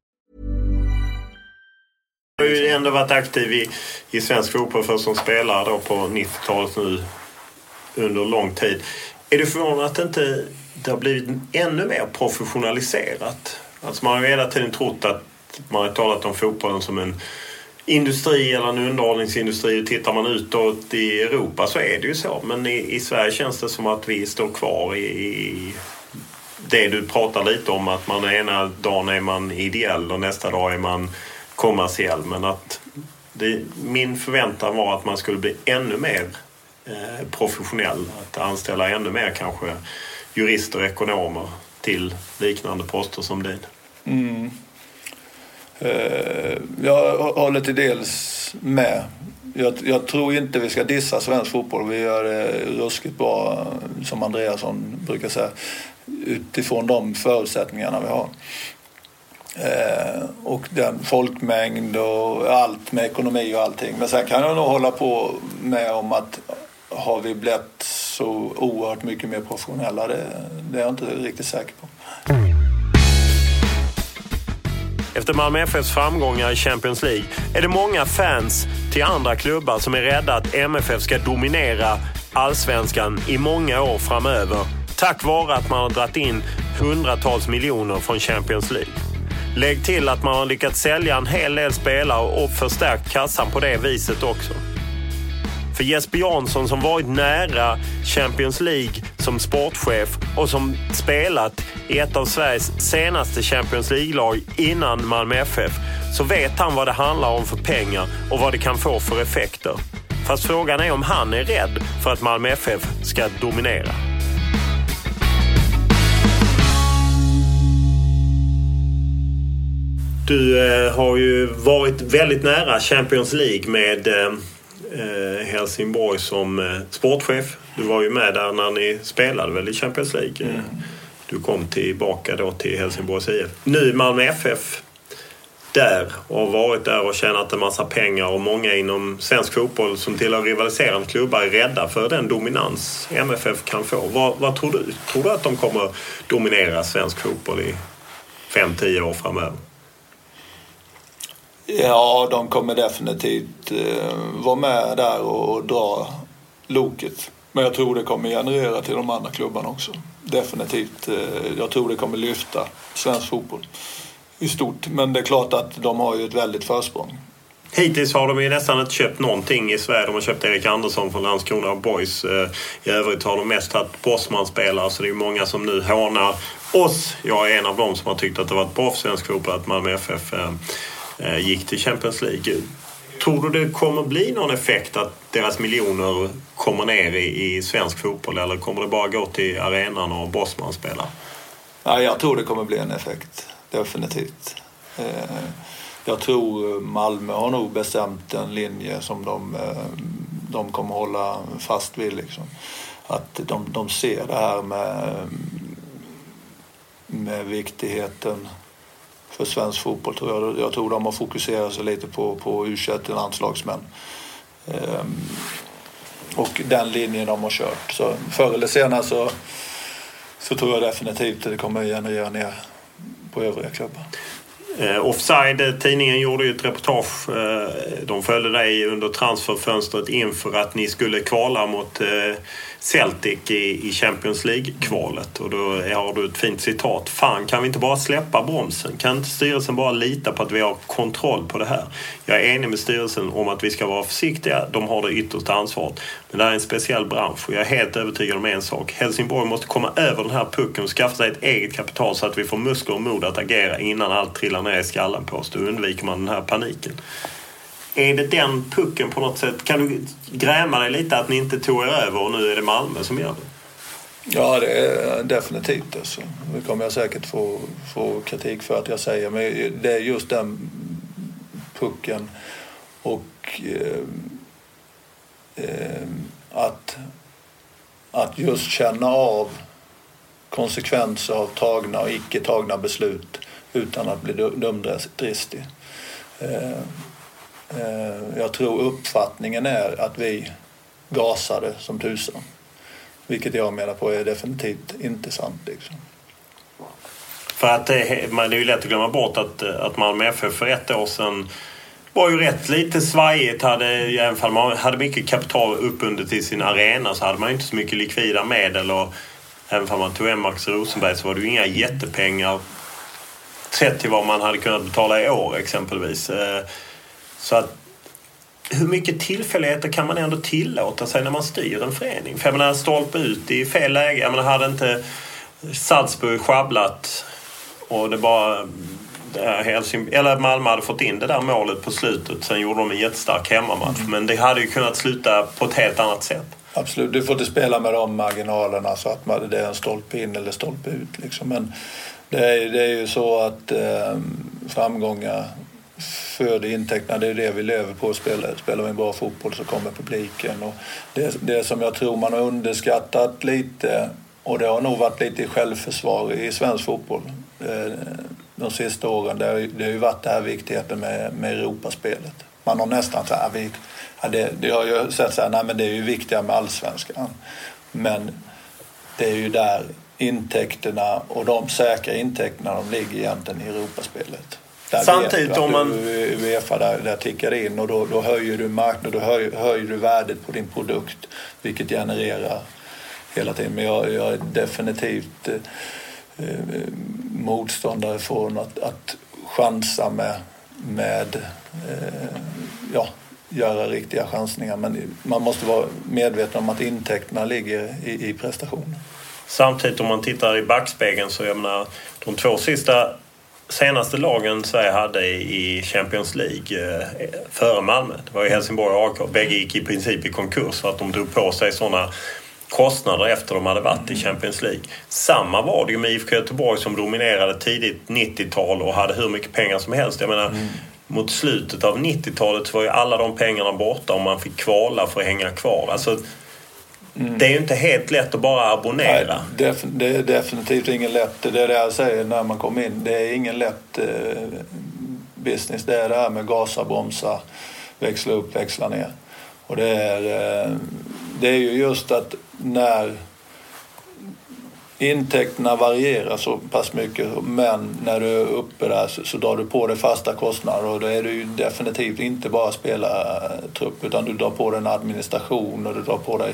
Speaker 1: Du har ju ändå varit aktiv i, i svensk fotboll för som spelare då på 90-talet nu under lång tid. Är du förvånad att det inte det har blivit ännu mer professionaliserat? Alltså man har ju hela tiden trott att man har talat om fotbollen som en industri eller en underhållningsindustri. Tittar man utåt i Europa så är det ju så. Men i, i Sverige känns det som att vi står kvar i, i det du pratar lite om. Att man ena dagen är man ideell och nästa dag är man kommersiell. Men att det, min förväntan var att man skulle bli ännu mer eh, professionell. Att anställa ännu mer kanske jurister och ekonomer till liknande poster som din.
Speaker 2: Mm. Eh, jag håller till dels med. Jag, jag, tror inte vi ska dissa svensk fotboll. Vi gör det ruskigt bra, som Andreasson brukar säga, utifrån de förutsättningarna vi har. Eh, och den folkmängd och allt med ekonomi och allting. Men sen kan jag nog hålla på med om att har vi blivit så oerhört mycket mer professionella? Det, det är jag inte riktigt säker på.
Speaker 1: Efter Malmö FFs framgångar i Champions League är det många fans till andra klubbar som är rädda att MFF ska dominera allsvenskan i många år framöver. Tack vare att man har dragit in hundratals miljoner från Champions League. Lägg till att man har lyckats sälja en hel del spelare och förstärkt kassan på det viset också. För Jesper Jansson som varit nära Champions League som sportchef och som spelat i ett av Sveriges senaste Champions League-lag innan Malmö FF så vet han vad det handlar om för pengar och vad det kan få för effekter. Fast frågan är om han är rädd för att Malmö FF ska dominera. Du eh, har ju varit väldigt nära Champions League med eh, eh Helsingborg som eh, sportchef. Du var ju med där när ni spelade väl i Champions League. Mm. Du kom tillbaka då till Helsingborgs IF. Nu Malmö FF där och varit där och tjänat en massa pengar och många inom svensk fotboll som tillhör rivaliserande klubbar är rädda för den dominans MFF kan få. Vad, vad tror du? Tror du att de kommer dominera svensk fotboll i 5-10 år framöver?
Speaker 2: Ja, de kommer definitivt eh, vara med där och dra loket. Men jag tror det kommer generera till de andra klubbarna också. Definitivt. Eh, jag tror det kommer lyfta svensk fotboll i stort. Men det är klart att de har ju ett väldigt försprång.
Speaker 1: Hittills har de ju nästan inte köpt någonting i Sverige. De har köpt Erik Andersson från Landskrona Boys. Eh, I övrigt har de mest tagit Bosman-spelare så det är många som nu hånar oss. Jag är en av dem som har tyckt att det varit bra för svensk fotboll att Malmö FF Eh, gick till Champions League. Tror du det kommer bli någon effekt att deras miljoner kommer ner i, i svensk fotboll eller kommer det bara gå till arenan och Bosman spelar?
Speaker 2: Ja, jag tror det kommer bli en effekt, definitivt. Eh, jag tror Malmö har nog bestämt en linje som de, eh, de kommer hålla fast vid. Liksom. Att de, de ser det här med, med viktigheten för svensk fotboll. Tror jag. jag tror de har fokuserat sig lite på, på u landslagsmän. Ehm, och den linjen de har kört. Så förr eller senare så, så tror jag definitivt att det kommer generera ner på övriga klubbar.
Speaker 1: Eh, Offside, tidningen gjorde ju ett reportage. Eh, de följde dig under transferfönstret inför att ni skulle kvala mot eh, Celtic i, i Champions League-kvalet. Och då har du ett fint citat. Fan, kan vi inte bara släppa bromsen? Kan inte styrelsen bara lita på att vi har kontroll på det här? Jag är enig med styrelsen om att vi ska vara försiktiga. De har det yttersta ansvaret. Men det här är en speciell bransch och jag är helt övertygad om en sak. Helsingborg måste komma över den här pucken och skaffa sig ett eget kapital så att vi får muskler och mod att agera innan allt trillar ner i skallen på oss. Då undviker man den här paniken. Är det den pucken på något sätt? Kan du gräma dig lite att ni inte tog er över och nu är det Malmö som gör det?
Speaker 2: Ja, det är definitivt. Alltså. Det kommer jag säkert få, få kritik för att jag säger. Men det är just den pucken och eh, eh, att, att just känna av konsekvenser av tagna och icke tagna beslut utan att bli dumdristig. Eh, Eh, jag tror uppfattningen är att vi gasade som tusan. Vilket jag menar på är definitivt inte sant. Liksom.
Speaker 1: För att det, det är ju lätt att glömma bort att, att Malmö FF för ett år sedan var ju rätt lite svajigt. Hade, även om man hade mycket kapital uppbundet i sin arena så hade man inte så mycket likvida medel. Och även om man tog hem Max Rosenberg så var det ju inga jättepengar sett till vad man hade kunnat betala i år exempelvis. Eh, så att hur mycket tillfälligheter kan man ändå tillåta sig när man styr en förening? För jag menar, stolpe ut i fel läge. Jag menar, hade inte Salzburg sjabblat och det bara... Helsing, eller Malmö hade fått in det där målet på slutet. Sen gjorde de en jättestark hemmamatch. Mm. Men det hade ju kunnat sluta på ett helt annat sätt.
Speaker 2: Absolut, du får inte spela med de marginalerna så att det är en stolpe in eller stolpe ut. Liksom. Men det är, det är ju så att eh, framgångar föder intäkterna. Det är det vi lever på. Spelar, spelar vi en bra fotboll så kommer publiken. Och det, det som jag tror man har underskattat lite och det har nog varit lite självförsvar i svensk fotboll eh, de sista åren. Det har, det har ju varit det här viktigheten med, med Europaspelet. Man har nästan så här, vi, ja, det, det har ju sett så här, nej men det är ju viktigare med allsvenskan. Men det är ju där intäkterna och de säkra intäkterna de ligger egentligen i Europaspelet. Där
Speaker 1: Samtidigt om man...
Speaker 2: Uefa där, där tickar in och då, då höjer du marknaden, då höjer, höjer du värdet på din produkt vilket genererar hela tiden. Men jag, jag är definitivt eh, eh, motståndare från att, att chansa med, med eh, ja, göra riktiga chansningar. Men man måste vara medveten om att intäkterna ligger i, i prestationen.
Speaker 1: Samtidigt om man tittar i backspegeln så jag menar de två sista senaste lagen Sverige hade i Champions League eh, före Malmö. Det var ju Helsingborg och AK. Bägge gick i princip i konkurs för att de drog på sig sådana kostnader efter de hade varit i Champions League. Samma var det ju med IFK Göteborg som dominerade tidigt 90-tal och hade hur mycket pengar som helst. Jag menar, mm. mot slutet av 90-talet så var ju alla de pengarna borta och man fick kvala för att hänga kvar. Alltså, Mm. Det är ju inte helt lätt att bara abonnera.
Speaker 2: Nej, det är definitivt ingen lätt. Det är det jag säger när man kommer in. Det är ingen lätt eh, business. Det är det här med gasa, bromsa, växla upp, växla ner. Och det är, eh, det är ju just att när intäkterna varierar så pass mycket men när du är uppe där så, så drar du på dig fasta kostnader och då är det ju definitivt inte bara spelartrupp utan du drar på dig en administration och du drar på dig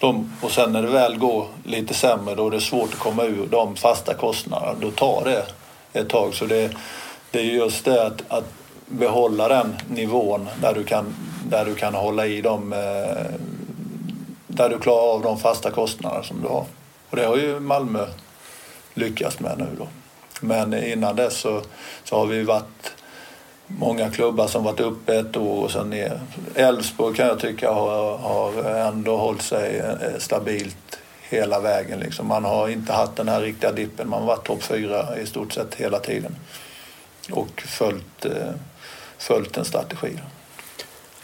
Speaker 2: de, och sen när det väl går lite sämre då är det svårt att komma ur de fasta kostnaderna. Då tar det ett tag. Så det, det är just det att, att behålla den nivån där du kan, där du kan hålla i dem. Eh, där du klarar av de fasta kostnaderna. som du har. Och det har ju Malmö lyckats med nu då. Men innan dess så, så har vi varit många klubbar som varit uppe ett år och sen ner. Elfsborg kan jag tycka har, har ändå hållit sig eh, stabilt hela vägen. Liksom. Man har inte haft den här riktiga dippen. Man har varit topp fyra i stort sett hela tiden. Och följt, eh, följt en strategi.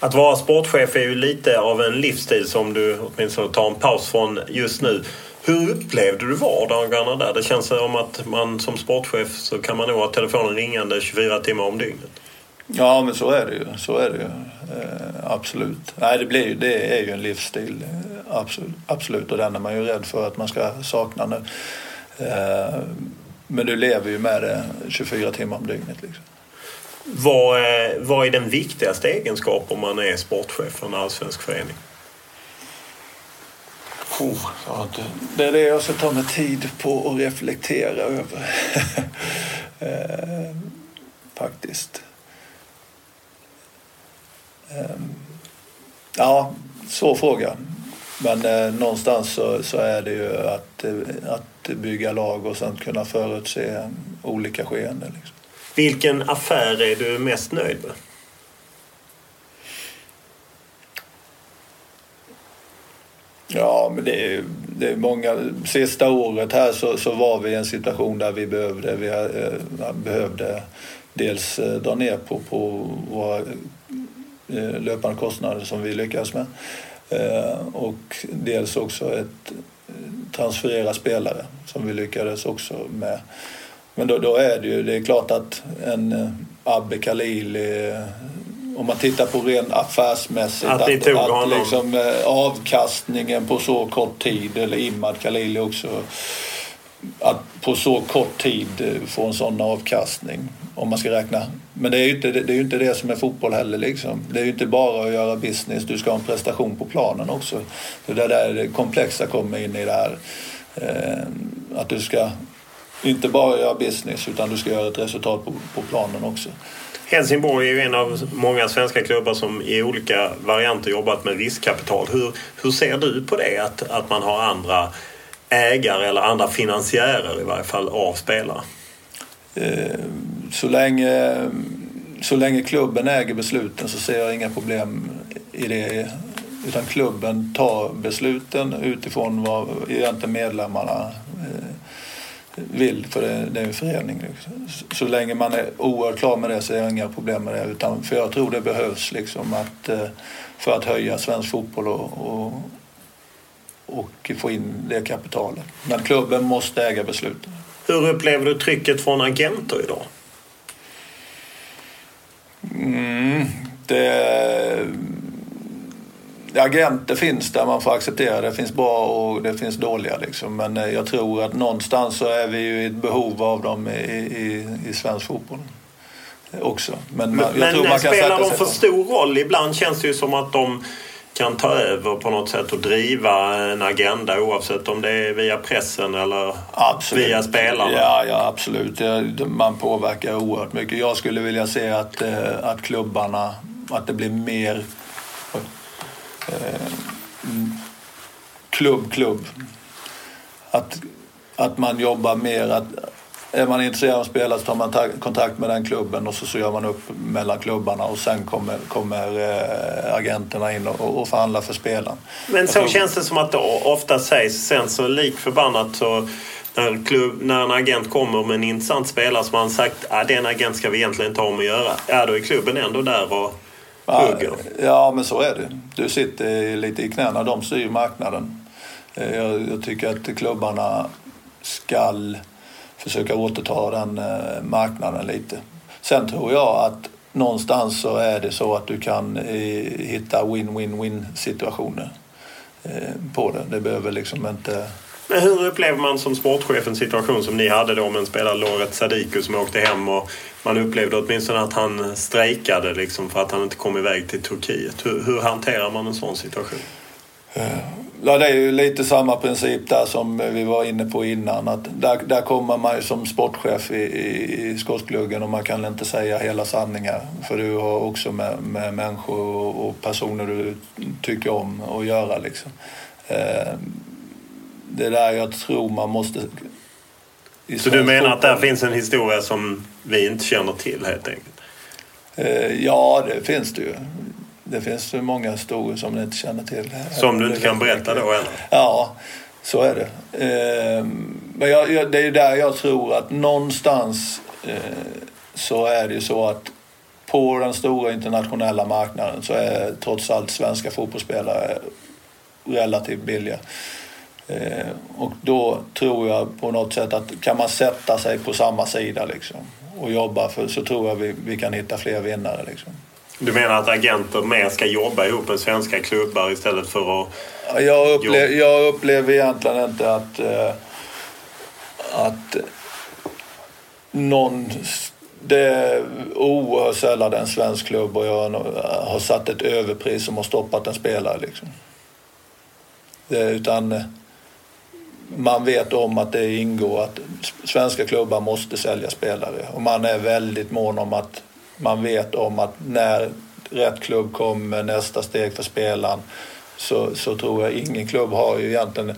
Speaker 1: Att vara sportchef är ju lite av en livsstil som du åtminstone tar en paus från just nu. Hur upplevde du vardagarna där? Det känns som att man som sportchef så kan man nog ha telefonen ringande 24 timmar om dygnet.
Speaker 2: Ja, men så är det ju. Så är det ju. Eh, absolut. Nej, det, blir, det är ju en livsstil. Eh, absolut, absolut. Och den är man ju rädd för att man ska sakna nu. Eh, men du lever ju med det 24 timmar om dygnet. Liksom.
Speaker 1: Vad, är, vad är den viktigaste egenskapen om man är sportchef för en allsvensk förening?
Speaker 2: Oh, det är det jag ska ta mig tid på att reflektera över. eh, faktiskt. Ehm, ja, svår fråga. Men eh, någonstans så, så, är det ju att, eh, att bygga lag och sen kunna förutse olika skeenden. Liksom.
Speaker 1: Vilken affär är du mest nöjd med?
Speaker 2: Ja, men det är, det är många. Sista året här så, så var vi i en situation där vi behövde, vi eh, behövde dels dra ner på, på våra Eh, löpande kostnader som vi lyckades med. Eh, och dels också ett eh, transferera spelare som vi lyckades också med. Men då, då är det ju, det är klart att en Abbe Khalili om man tittar på ren affärsmässigt.
Speaker 1: Att, att, att
Speaker 2: liksom, avkastningen på så kort tid, eller Imad Khalili också, att på så kort tid få en sån avkastning. Om man ska räkna. Men det är ju inte det, är ju inte det som är fotboll heller. Liksom. Det är ju inte bara att göra business, du ska ha en prestation på planen också. Det är där det komplexa kommer in i det här. Eh, att du ska inte bara göra business utan du ska göra ett resultat på, på planen också.
Speaker 1: Helsingborg är ju en av många svenska klubbar som i olika varianter jobbat med riskkapital. Hur, hur ser du på det? Att, att man har andra ägare eller andra finansiärer i varje fall av spelare?
Speaker 2: Eh, så länge, så länge klubben äger besluten så ser jag inga problem i det. Utan klubben tar besluten utifrån vad egentligen medlemmarna eh, vill, för det, det är en förening. Liksom. Så länge man är oerhört klar med det så är jag inga problem med det. Utan, för jag tror det behövs liksom att, eh, för att höja svensk fotboll och, och, och få in det kapitalet. Men klubben måste äga besluten.
Speaker 1: Hur upplever du trycket från agenter idag?
Speaker 2: Mm, det, agenter finns där, man får acceptera det. finns bra och det finns dåliga. Liksom. Men eh, jag tror att någonstans så är vi ju i ett behov av dem i, i, i svensk fotboll också.
Speaker 1: Men, man, men, men spelar de för stor roll? Ibland känns det ju som att de kan ta över på något sätt och driva en agenda oavsett om det är via pressen eller absolut. via spelarna?
Speaker 2: Ja, ja absolut. Man påverkar oerhört mycket. Jag skulle vilja se att, eh, att klubbarna, att det blir mer eh, klubb, klubb. Att, att man jobbar mer, att är man intresserad av att spela så tar man kontakt med den klubben och så, så gör man upp mellan klubbarna och sen kommer, kommer äh, agenterna in och, och förhandlar för spelaren.
Speaker 1: Men så tror... känns det som att det ofta sägs. Sen så lik förbannat så när, klubb, när en agent kommer med en intressant spelare som man sagt att ah, den agent ska vi egentligen inte ha om att göra. Ja, då är klubben ändå där och hugger.
Speaker 2: Ja, men så är det. Du sitter lite i knäna. De styr marknaden. Eh, jag, jag tycker att klubbarna skall försöka återta den eh, marknaden lite. Sen tror jag att någonstans så är det så att du kan eh, hitta win-win-win situationer på det. Det behöver liksom inte
Speaker 1: men hur upplever man som sportchef en situation som ni hade då med en spelare, Loret Sadiku, som åkte hem och man upplevde åtminstone att han strejkade liksom för att han inte kom iväg till Turkiet. Hur, hur hanterar man en sån situation?
Speaker 2: Ja, det är ju lite samma princip där som vi var inne på innan. Att där, där kommer man ju som sportchef i, i, i skottgluggen och man kan inte säga hela sanningar. För du har också med, med människor och, och personer du tycker om att göra. Liksom. Eh, det är där jag tror man måste...
Speaker 1: Så du menar att där finns en historia som vi inte känner till helt enkelt?
Speaker 2: Eh, ja, det finns det ju. Det finns många historier som ni inte känner till.
Speaker 1: Som du inte kan berätta då eller?
Speaker 2: Ja, så är det. Eh, men jag, jag, det är där jag tror att någonstans eh, så är det ju så att på den stora internationella marknaden så är trots allt svenska fotbollsspelare relativt billiga. Eh, och då tror jag på något sätt att kan man sätta sig på samma sida liksom, och jobba för, så tror jag vi, vi kan hitta fler vinnare. Liksom.
Speaker 1: Du menar att agenter mer ska jobba ihop med svenska klubbar istället för att...
Speaker 2: Jag, upplever, jag upplever egentligen inte att, eh, att någon... Det är oerhört sällan en svensk klubb och jag har satt ett överpris som har stoppat en spelare. Liksom. Det, utan man vet om att det ingår att svenska klubbar måste sälja spelare och man är väldigt mån om att man vet om att när rätt klubb kommer nästa steg för spelaren så, så tror jag ingen klubb har ju egentligen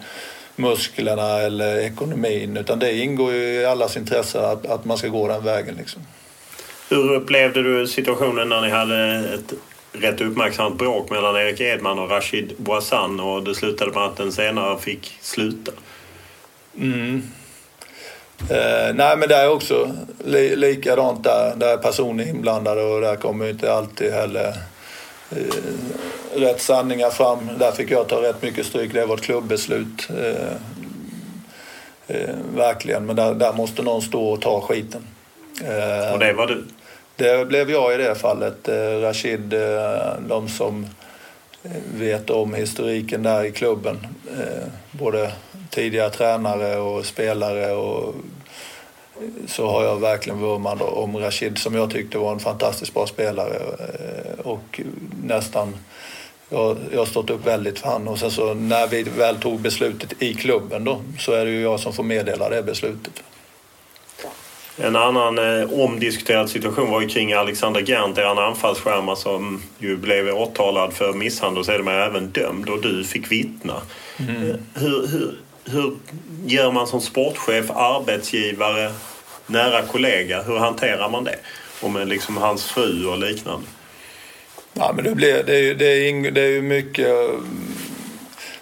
Speaker 2: musklerna eller ekonomin utan det ingår ju i allas intresse att, att man ska gå den vägen. Liksom.
Speaker 1: Hur upplevde du situationen när ni hade ett rätt uppmärksammat bråk mellan Erik Edman och Rashid Bouassan och det slutade med att den senare fick sluta?
Speaker 2: Mm. Eh, nej men det är också li likadant där. Där är personer inblandade och där kommer inte alltid heller eh, rätt sanningar fram. Där fick jag ta rätt mycket stryk. Det var ett klubbeslut. Eh, eh, verkligen. Men där, där, måste någon stå och ta skiten.
Speaker 1: Eh, och det var du?
Speaker 2: Det blev jag i det fallet. Eh, Rashid, de som vet om historiken där i klubben. både tidigare tränare och spelare och så har jag verkligen vurmat om Rashid som jag tyckte var en fantastiskt bra spelare eh, och nästan jag, jag har stått upp väldigt för honom och sen så när vi väl tog beslutet i klubben då så är det ju jag som får meddela det beslutet.
Speaker 1: En annan eh, omdiskuterad situation var ju kring Alexander Gant, er anfallsskärma som ju blev åtalad för misshandel och sedermera även dömd och du fick vittna. Mm. Hur, hur, hur gör man som sportchef, arbetsgivare, nära kollega? Hur hanterar man det? Och med liksom hans fru och liknande.
Speaker 2: Ja, men det, blir, det, är, det, är, det är ju mycket... Mm,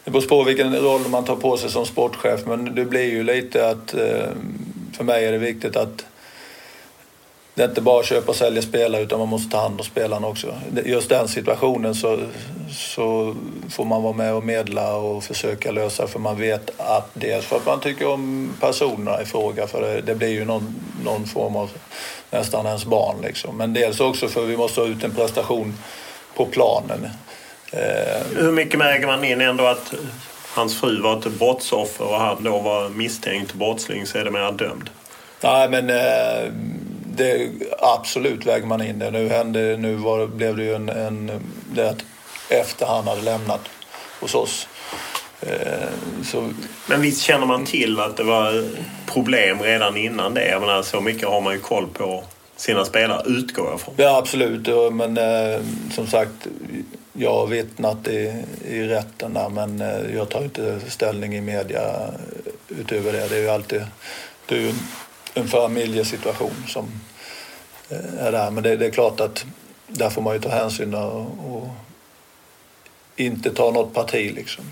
Speaker 2: det beror på vilken roll man tar på sig som sportchef men det blir ju lite att eh, för mig är det viktigt att det är inte bara att köpa och sälja spelare utan man måste ta hand om spelarna också. Just den situationen så, så får man vara med och medla och försöka lösa för man vet att dels för att man tycker om personerna i fråga för det, det blir ju någon, någon form av nästan ens barn liksom. Men dels också för vi måste ha ut en prestation på planen.
Speaker 1: Eh. Hur mycket väger man in ändå att hans fru var ett brottsoffer och han då var misstänkt brottsling sedermera dömd?
Speaker 2: Nej men eh, det, absolut väger man in det. Nu, hände, nu var, blev det ju en, en det att efter han hade lämnat hos oss.
Speaker 1: Eh, så... Men visst känner man till att det var problem redan innan det? Jag menar, så mycket har man ju koll på sina spelare, utgår jag från.
Speaker 2: Ja, absolut. Men eh, som sagt, jag har vittnat i, i rätten där men eh, jag tar inte ställning i media utöver det. Det är ju alltid... Det är ju en familjesituation som är där. Men det, det, är klart att där får man ju ta hänsyn och, och inte ta något parti liksom.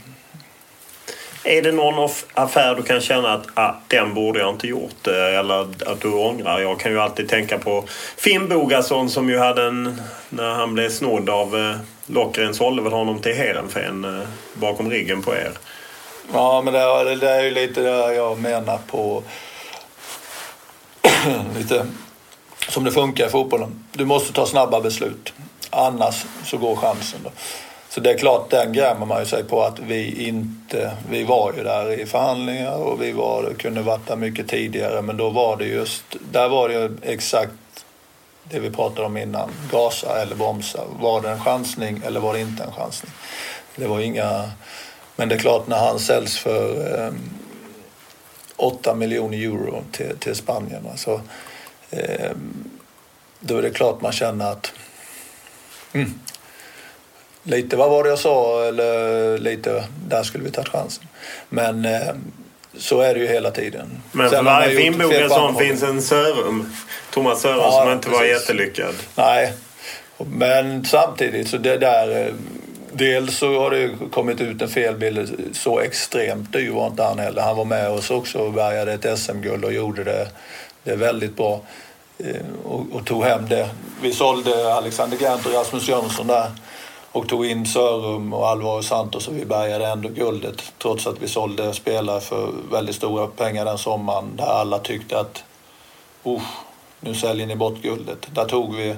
Speaker 1: Är det någon affär du kan känna att ah, den borde jag inte gjort eh, eller att du ångrar? Jag kan ju alltid tänka på Finn Bogason som ju hade en, när han blev snodd av eh, Lockren sålde väl honom till Heerenveen eh, bakom ryggen på er.
Speaker 2: Ja, men det, det är ju lite det jag menar på lite som det funkar i fotbollen. Du måste ta snabba beslut. Annars så går chansen. Då. Så det är klart, den grämer man ju sig på att vi inte... Vi var ju där i förhandlingar och vi var, kunde varit där mycket tidigare men då var det just... Där var det ju exakt det vi pratade om innan. Gasa eller bromsa. Var det en chansning eller var det inte en chansning? Det var inga... Men det är klart, när han säljs för eh, 8 miljoner euro till, till Spanien så eh, då är det klart man känner att mm, lite vad var det jag sa eller lite där skulle vi tagit chansen. Men eh, så är det ju hela tiden.
Speaker 1: Men för varje Finnboga som finns en Sörum. Thomas Sörum ja, som inte precis. var jättelyckad.
Speaker 2: Nej, men samtidigt så det där eh, Dels så har det kommit ut en felbild. Så extremt dyr var inte han heller. Han var med oss också och bärgade ett SM-guld och gjorde det, det väldigt bra. Eh, och, och, tog hem det. Vi sålde Alexander Gant och Rasmus Jönsson där och tog in Sörum och Alvaro Santos och vi bärgade ändå guldet trots att vi sålde spelare för väldigt stora pengar den sommaren där alla tyckte att nu säljer ni bort guldet. Där tog vi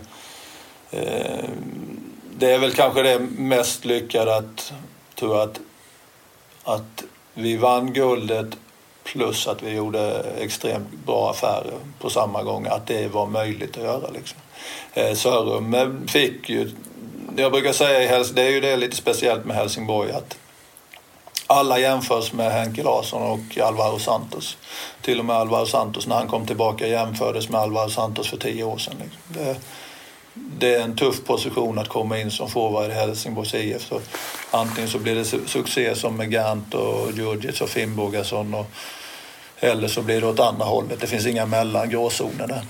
Speaker 2: eh, det är väl kanske det mest lyckade att, tror jag, att, att vi vann guldet plus att vi gjorde extremt bra affärer på samma gång. Att det var möjligt att göra. Liksom. Eh, Sörum eh, fick ju, jag brukar säga, det är ju det lite speciellt med Helsingborg att alla jämförs med Henke Larsson och Alvaro Santos. Till och med Alvaro Santos när han kom tillbaka jämfördes med Alvaro Santos för tio år sedan. Liksom. Det, det är en tuff position att komma in som forward i Helsingborgs IF. Så antingen så blir det succé som med Gant och Djurdjic och Finnbogason och, eller så blir det åt andra hållet. Det finns inga mellan gråzoner där.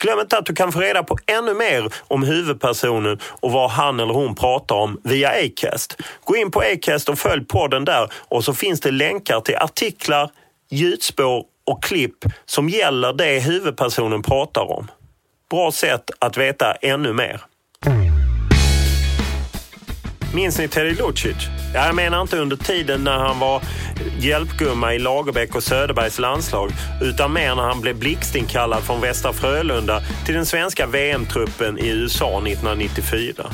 Speaker 1: Glöm inte att du kan få reda på ännu mer om huvudpersonen och vad han eller hon pratar om via Acast. Gå in på Acast och följ podden där och så finns det länkar till artiklar, ljudspår och klipp som gäller det huvudpersonen pratar om. Bra sätt att veta ännu mer. Minns ni Teddy Lucic? Ja, jag menar inte under tiden när han var hjälpgumma i Lagerbäck och Söderbergs landslag utan mer när han blev blixtinkallad från Västra Frölunda till den svenska VM-truppen i USA 1994.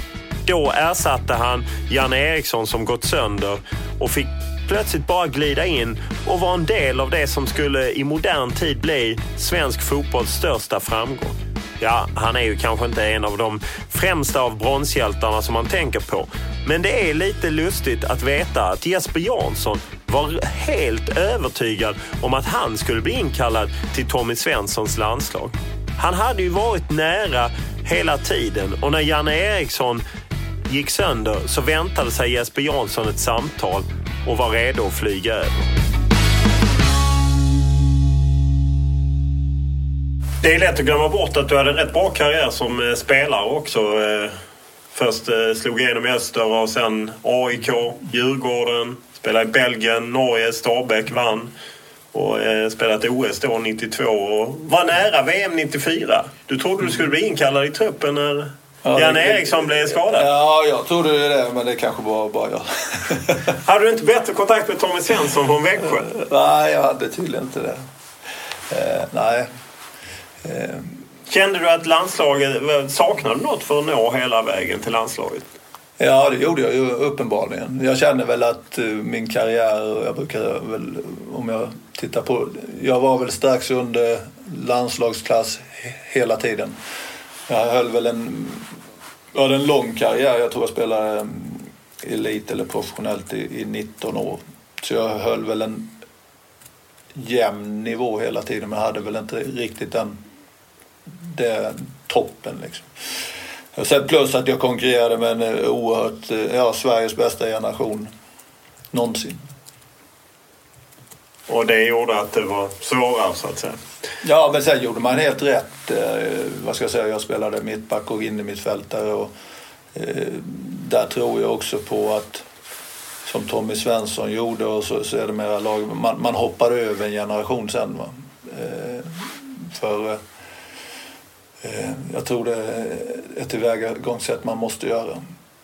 Speaker 1: Då ersatte han Janne Eriksson som gått sönder och fick plötsligt bara glida in och vara en del av det som skulle i modern tid bli svensk fotbolls största framgång. Ja, han är ju kanske inte en av de främsta av bronshjältarna som man tänker på. Men det är lite lustigt att veta att Jesper Jansson var helt övertygad om att han skulle bli inkallad till Tommy Svenssons landslag. Han hade ju varit nära hela tiden och när Janne Eriksson gick sönder så väntade sig Jesper Jansson ett samtal och var redo att flyga över. Det är lätt att glömma bort att du hade en rätt bra karriär som eh, spelare också. Eh. Först eh, slog igenom i Öster och sen AIK, Djurgården, spelade i Belgien, Norge, Stabäck, vann. Och spelat OS då 92 och var nära VM 94. Du trodde du skulle bli inkallad i truppen när Ja, Janne Eriksson blev skadad?
Speaker 2: Ja, jag trodde det, men det kanske var bara jag.
Speaker 1: hade du inte bättre kontakt med Tommy Svensson från Växjö?
Speaker 2: nej, jag hade tydligen inte det. Eh, nej.
Speaker 1: Eh. Kände du att landslaget, saknade du något för att nå hela vägen till landslaget?
Speaker 2: Ja, det gjorde jag ju uppenbarligen. Jag kände väl att uh, min karriär, jag brukar väl, om jag tittar på, jag var väl strax under landslagsklass hela tiden. Jag höll väl en, jag hade en lång karriär. Jag tror jag spelade mm, elit eller professionellt i, i 19 år. Så jag höll väl en jämn nivå hela tiden men hade väl inte riktigt den, den toppen liksom. Sen plus att jag konkurrerade med en eh, oerhört, eh, ja, Sveriges bästa generation någonsin.
Speaker 1: Och det gjorde att det var svårare så att säga.
Speaker 2: Ja, men sen gjorde man helt rätt. Eh, vad ska jag säga, jag spelade mittback och innermittfältare. Och, eh, där tror jag också på att, som Tommy Svensson gjorde och så, så är det mera lag, man, man hoppar över en generation sen. Va? Eh, för eh, eh jag tror det är ett tillvägagångssätt man måste göra.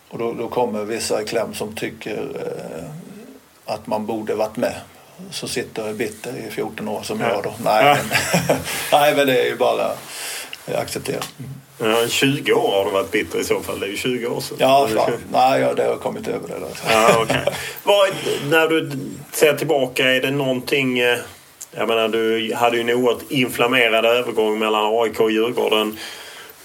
Speaker 2: Och då, då kommer vissa i kläm som tycker eh, att man borde varit med som sitter bitter i 14 år som ja. jag då. Nej, men, nej, men det är ju bara acceptera.
Speaker 1: Ja, 20 år har du varit bitter i så fall. Det är ju 20 år sedan.
Speaker 2: Ja, fan. nej, ja, det har kommit över det.
Speaker 1: Ja, okay. Vad, när du ser tillbaka, är det någonting... Eh, jag menar, du hade ju en oerhört inflammerad övergång mellan AIK och Djurgården.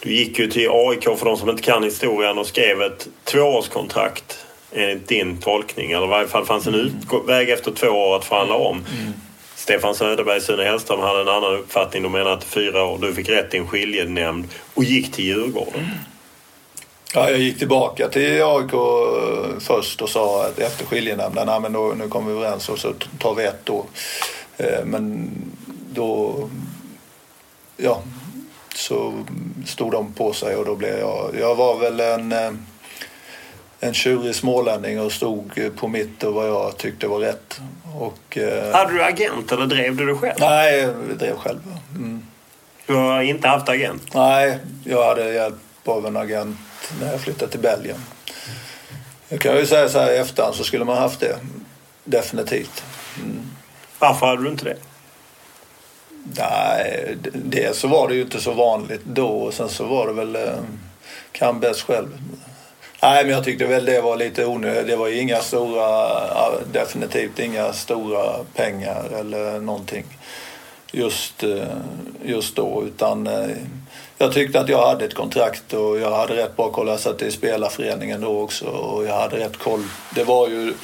Speaker 1: Du gick ju till AIK, för de som inte kan historien, och skrev ett tvåårskontrakt enligt din tolkning. Eller i varje fall fanns en mm. utväg efter två år att förhandla om. Mm. Stefan Söderberg och Sune Hellström hade en annan uppfattning. De menade att fyra år. Du fick rätt i en skiljenämnd och gick till Djurgården. Mm.
Speaker 2: Ja, jag gick tillbaka till AIK först och sa att efter skiljenämnden, nej men då, nu kommer vi överens och så tar vi ett år. Eh, men då, ja, så stod de på sig och då blev jag, jag var väl en eh, en tjurig smålänning och stod på mitt och vad jag tyckte var rätt. Och,
Speaker 1: eh, Hade du agent eller drev du det själv?
Speaker 2: Nej, jag drev själv. Mm.
Speaker 1: Du har inte haft agent?
Speaker 2: Nej, jag hade hjälp av en agent när jag flyttade till Belgien. Jag kan ju säga så här i efterhand så skulle man haft det. Definitivt. Mm.
Speaker 1: Varför hade du inte det?
Speaker 2: Nej, det så var det ju inte så vanligt då och sen så var det väl eh, kan bäst själv. Nej, men jag tyckte väl det var lite onödigt. Det var inga stora, definitivt inga stora pengar eller någonting just, eh, just då. Utan eh, jag tyckte att jag hade ett kontrakt och jag hade rätt bra koll. Jag satt i spelarföreningen då också och jag hade rätt koll. Det var ju,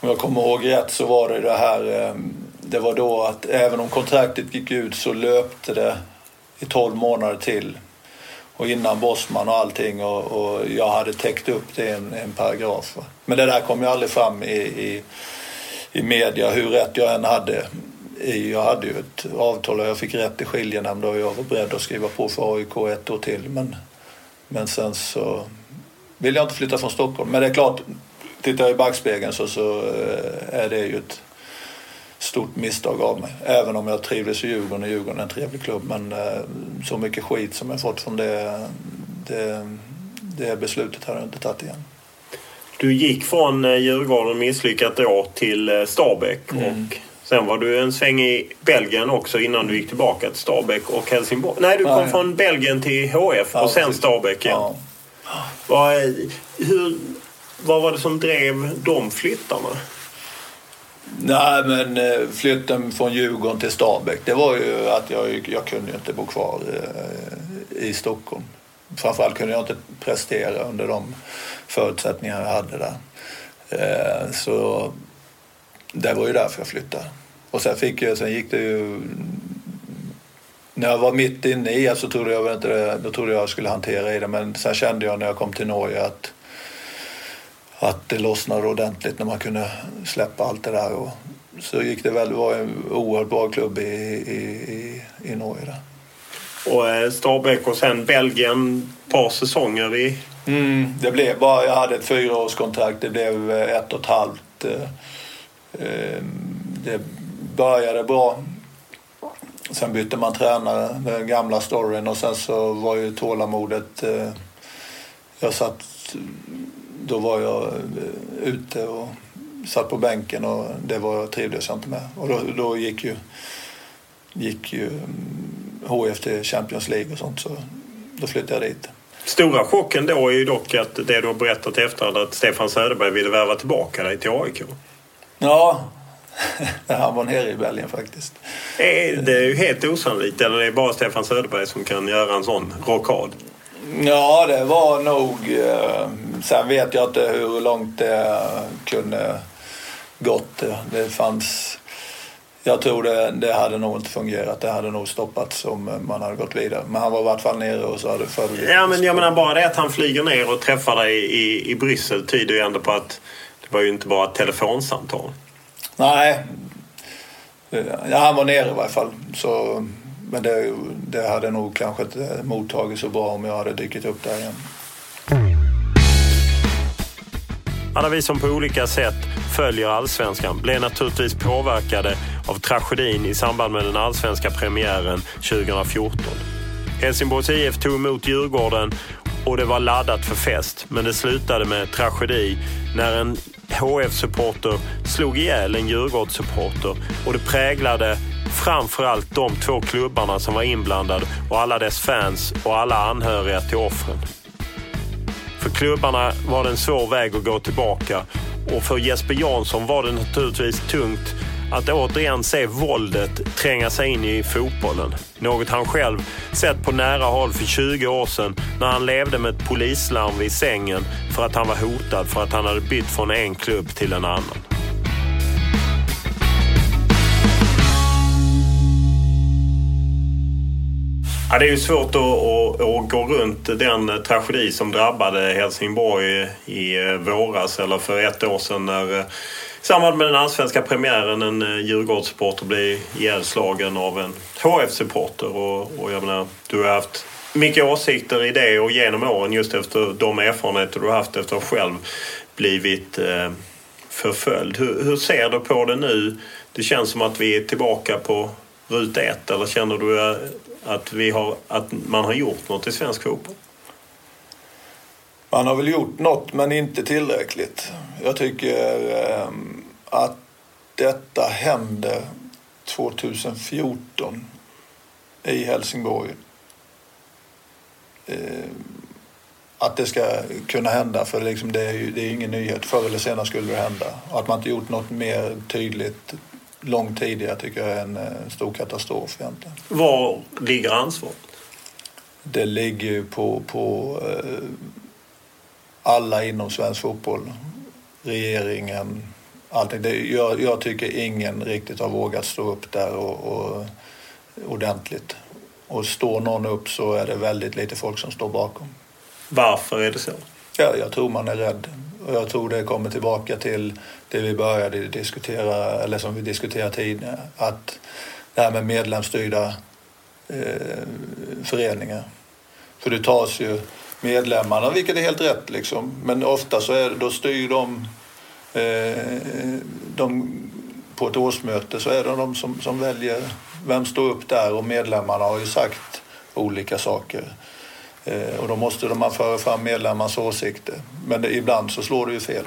Speaker 2: om jag kommer ihåg rätt, så var det det här. Eh, det var då att även om kontraktet gick ut så löpte det i 12 månader till och innan Bosman och allting och, och, jag hade täckt upp det i en, en paragraf. Men det där kom ju aldrig fram i, i, i media hur rätt jag än hade. Jag hade ju ett avtal och jag fick rätt i skiljenämnd och jag var beredd att skriva på för AIK ett år till. Men, men sen så vill jag inte flytta från Stockholm. Men det är klart, tittar jag i backspegeln så, så eh, är det ju ett stort misstag av mig. Även om jag trivdes i Djurgården och Djurgården är en trevlig klubb. Men eh, så mycket skit som jag fått från det, det, det beslutet har jag inte tagit igen.
Speaker 1: Du gick från eh, Djurgården misslyckat år till eh, Stabäck. Mm. Och sen var du en sväng i Belgien också innan du gick tillbaka till Stabäck och Helsingborg. Nej, du kom Nej. från Belgien till HF ja, och sen Stabäck igen. Ja. Vad, hur, vad var det som drev de flyttarna?
Speaker 2: Nej, men eh, flytten från Djurgården till Stabäck, det var ju att jag, jag kunde inte bo kvar eh, i Stockholm. Framförallt kunde jag inte prestera under de förutsättningar jag hade där. Eh, så det var ju därför jag flyttade. Och sen, fick jag, sen gick det ju... När jag var mitt inne i det så trodde jag inte då trodde jag skulle hantera i det. Men sen kände jag när jag kom till Norge att att det lossnade ordentligt när man kunde släppa allt det där. Och så gick det väl. Det var en oerhört bra klubb i, i, i, i Norge där.
Speaker 1: Och eh, Stabäck och sen Belgien ett par säsonger i...
Speaker 2: Mm, det blev bara, jag hade ett fyraårskontrakt. Det blev eh, ett och ett halvt. Eh, det började bra. Sen bytte man tränare, den gamla storyn och sen så var ju tålamodet... Jag satt då var jag eh, ute och satt på bänken och det var trivdes jag inte med. Och då, då gick ju, gick ju HF till Champions League och sånt så då flyttade jag dit.
Speaker 1: Stora chocken då är ju dock att det du har berättat efter att Stefan Söderberg ville värva tillbaka dig till AIK.
Speaker 2: Ja, han var nere i Belgien faktiskt.
Speaker 1: Är det är ju helt osannolikt eller är det bara Stefan Söderberg som kan göra en sån rockad?
Speaker 2: Ja, det var nog... Eh, sen vet jag inte hur långt det kunde gått. Det fanns... Jag tror det, det hade nog inte fungerat. Det hade nog stoppats om man hade gått vidare. Men han var i vart fall nere och så hade
Speaker 1: det Ja, men jag menar bara det att han flyger ner och träffar dig i, i Bryssel tyder ju ändå på att det var ju inte bara ett telefonsamtal.
Speaker 2: Nej. Ja, han var nere i varje fall. Så, men det, det hade nog kanske inte mottagits så bra om jag hade dykt upp där igen.
Speaker 1: Alla vi som på olika sätt följer allsvenskan blev naturligtvis påverkade av tragedin i samband med den allsvenska premiären 2014. Helsingborgs IF tog emot Djurgården och det var laddat för fest. Men det slutade med tragedi när en HF-supporter slog ihjäl en Djurgårdssupporter och det präglade framförallt de två klubbarna som var inblandade och alla dess fans och alla anhöriga till offren. För klubbarna var det en svår väg att gå tillbaka och för Jesper Jansson var det naturligtvis tungt att återigen se våldet tränga sig in i fotbollen. Något han själv sett på nära håll för 20 år sedan när han levde med ett polislarm vid sängen för att han var hotad för att han hade bytt från en klubb till en annan. Ja, det är ju svårt att, att, att, gå runt den tragedi som drabbade Helsingborg i eh, våras eller för ett år sedan när eh, i samband med den allsvenska premiären en eh, Djurgårdssupporter blev ihjälslagen av en HF-supporter. Och, och jag menar, du har haft mycket åsikter i det och genom åren just efter de erfarenheter du har haft efter att själv blivit eh, förföljd. Hur, hur ser du på det nu? Det känns som att vi är tillbaka på ruta ett eller känner du att, vi har, att man har gjort något i svensk fotboll?
Speaker 2: Man har väl gjort något men inte tillräckligt. Jag tycker eh, att detta hände 2014 i Helsingborg. Eh, att det ska kunna hända, för liksom det, är ju, det är ingen nyhet. Förr eller senare skulle det hända. Och att man inte gjort något mer tydligt långt tidigare tycker jag är en, eh, stor katastrof egentligen.
Speaker 1: Var ligger ansvaret?
Speaker 2: Det ligger på, på eh, alla inom svensk fotboll. Regeringen, allting. Det, jag, jag, tycker ingen riktigt har vågat stå upp där och, och ordentligt. Och står någon upp så är det väldigt lite folk som står bakom.
Speaker 1: Varför är det så?
Speaker 2: Ja, jag tror man är rädd. Och jag tror det kommer tillbaka till det vi började diskutera, eller som vi diskuterade tidigare, att det här med medlemsstyrda eh, föreningar. För det tas ju medlemmarna, vilket är helt rätt liksom. Men ofta så är det, då styr de, eh, de på ett årsmöte så är det de som, som väljer vem står upp där och medlemmarna har ju sagt olika saker. Eh, och då måste man föra fram medlemmarnas åsikter. Men ibland så slår det ju fel.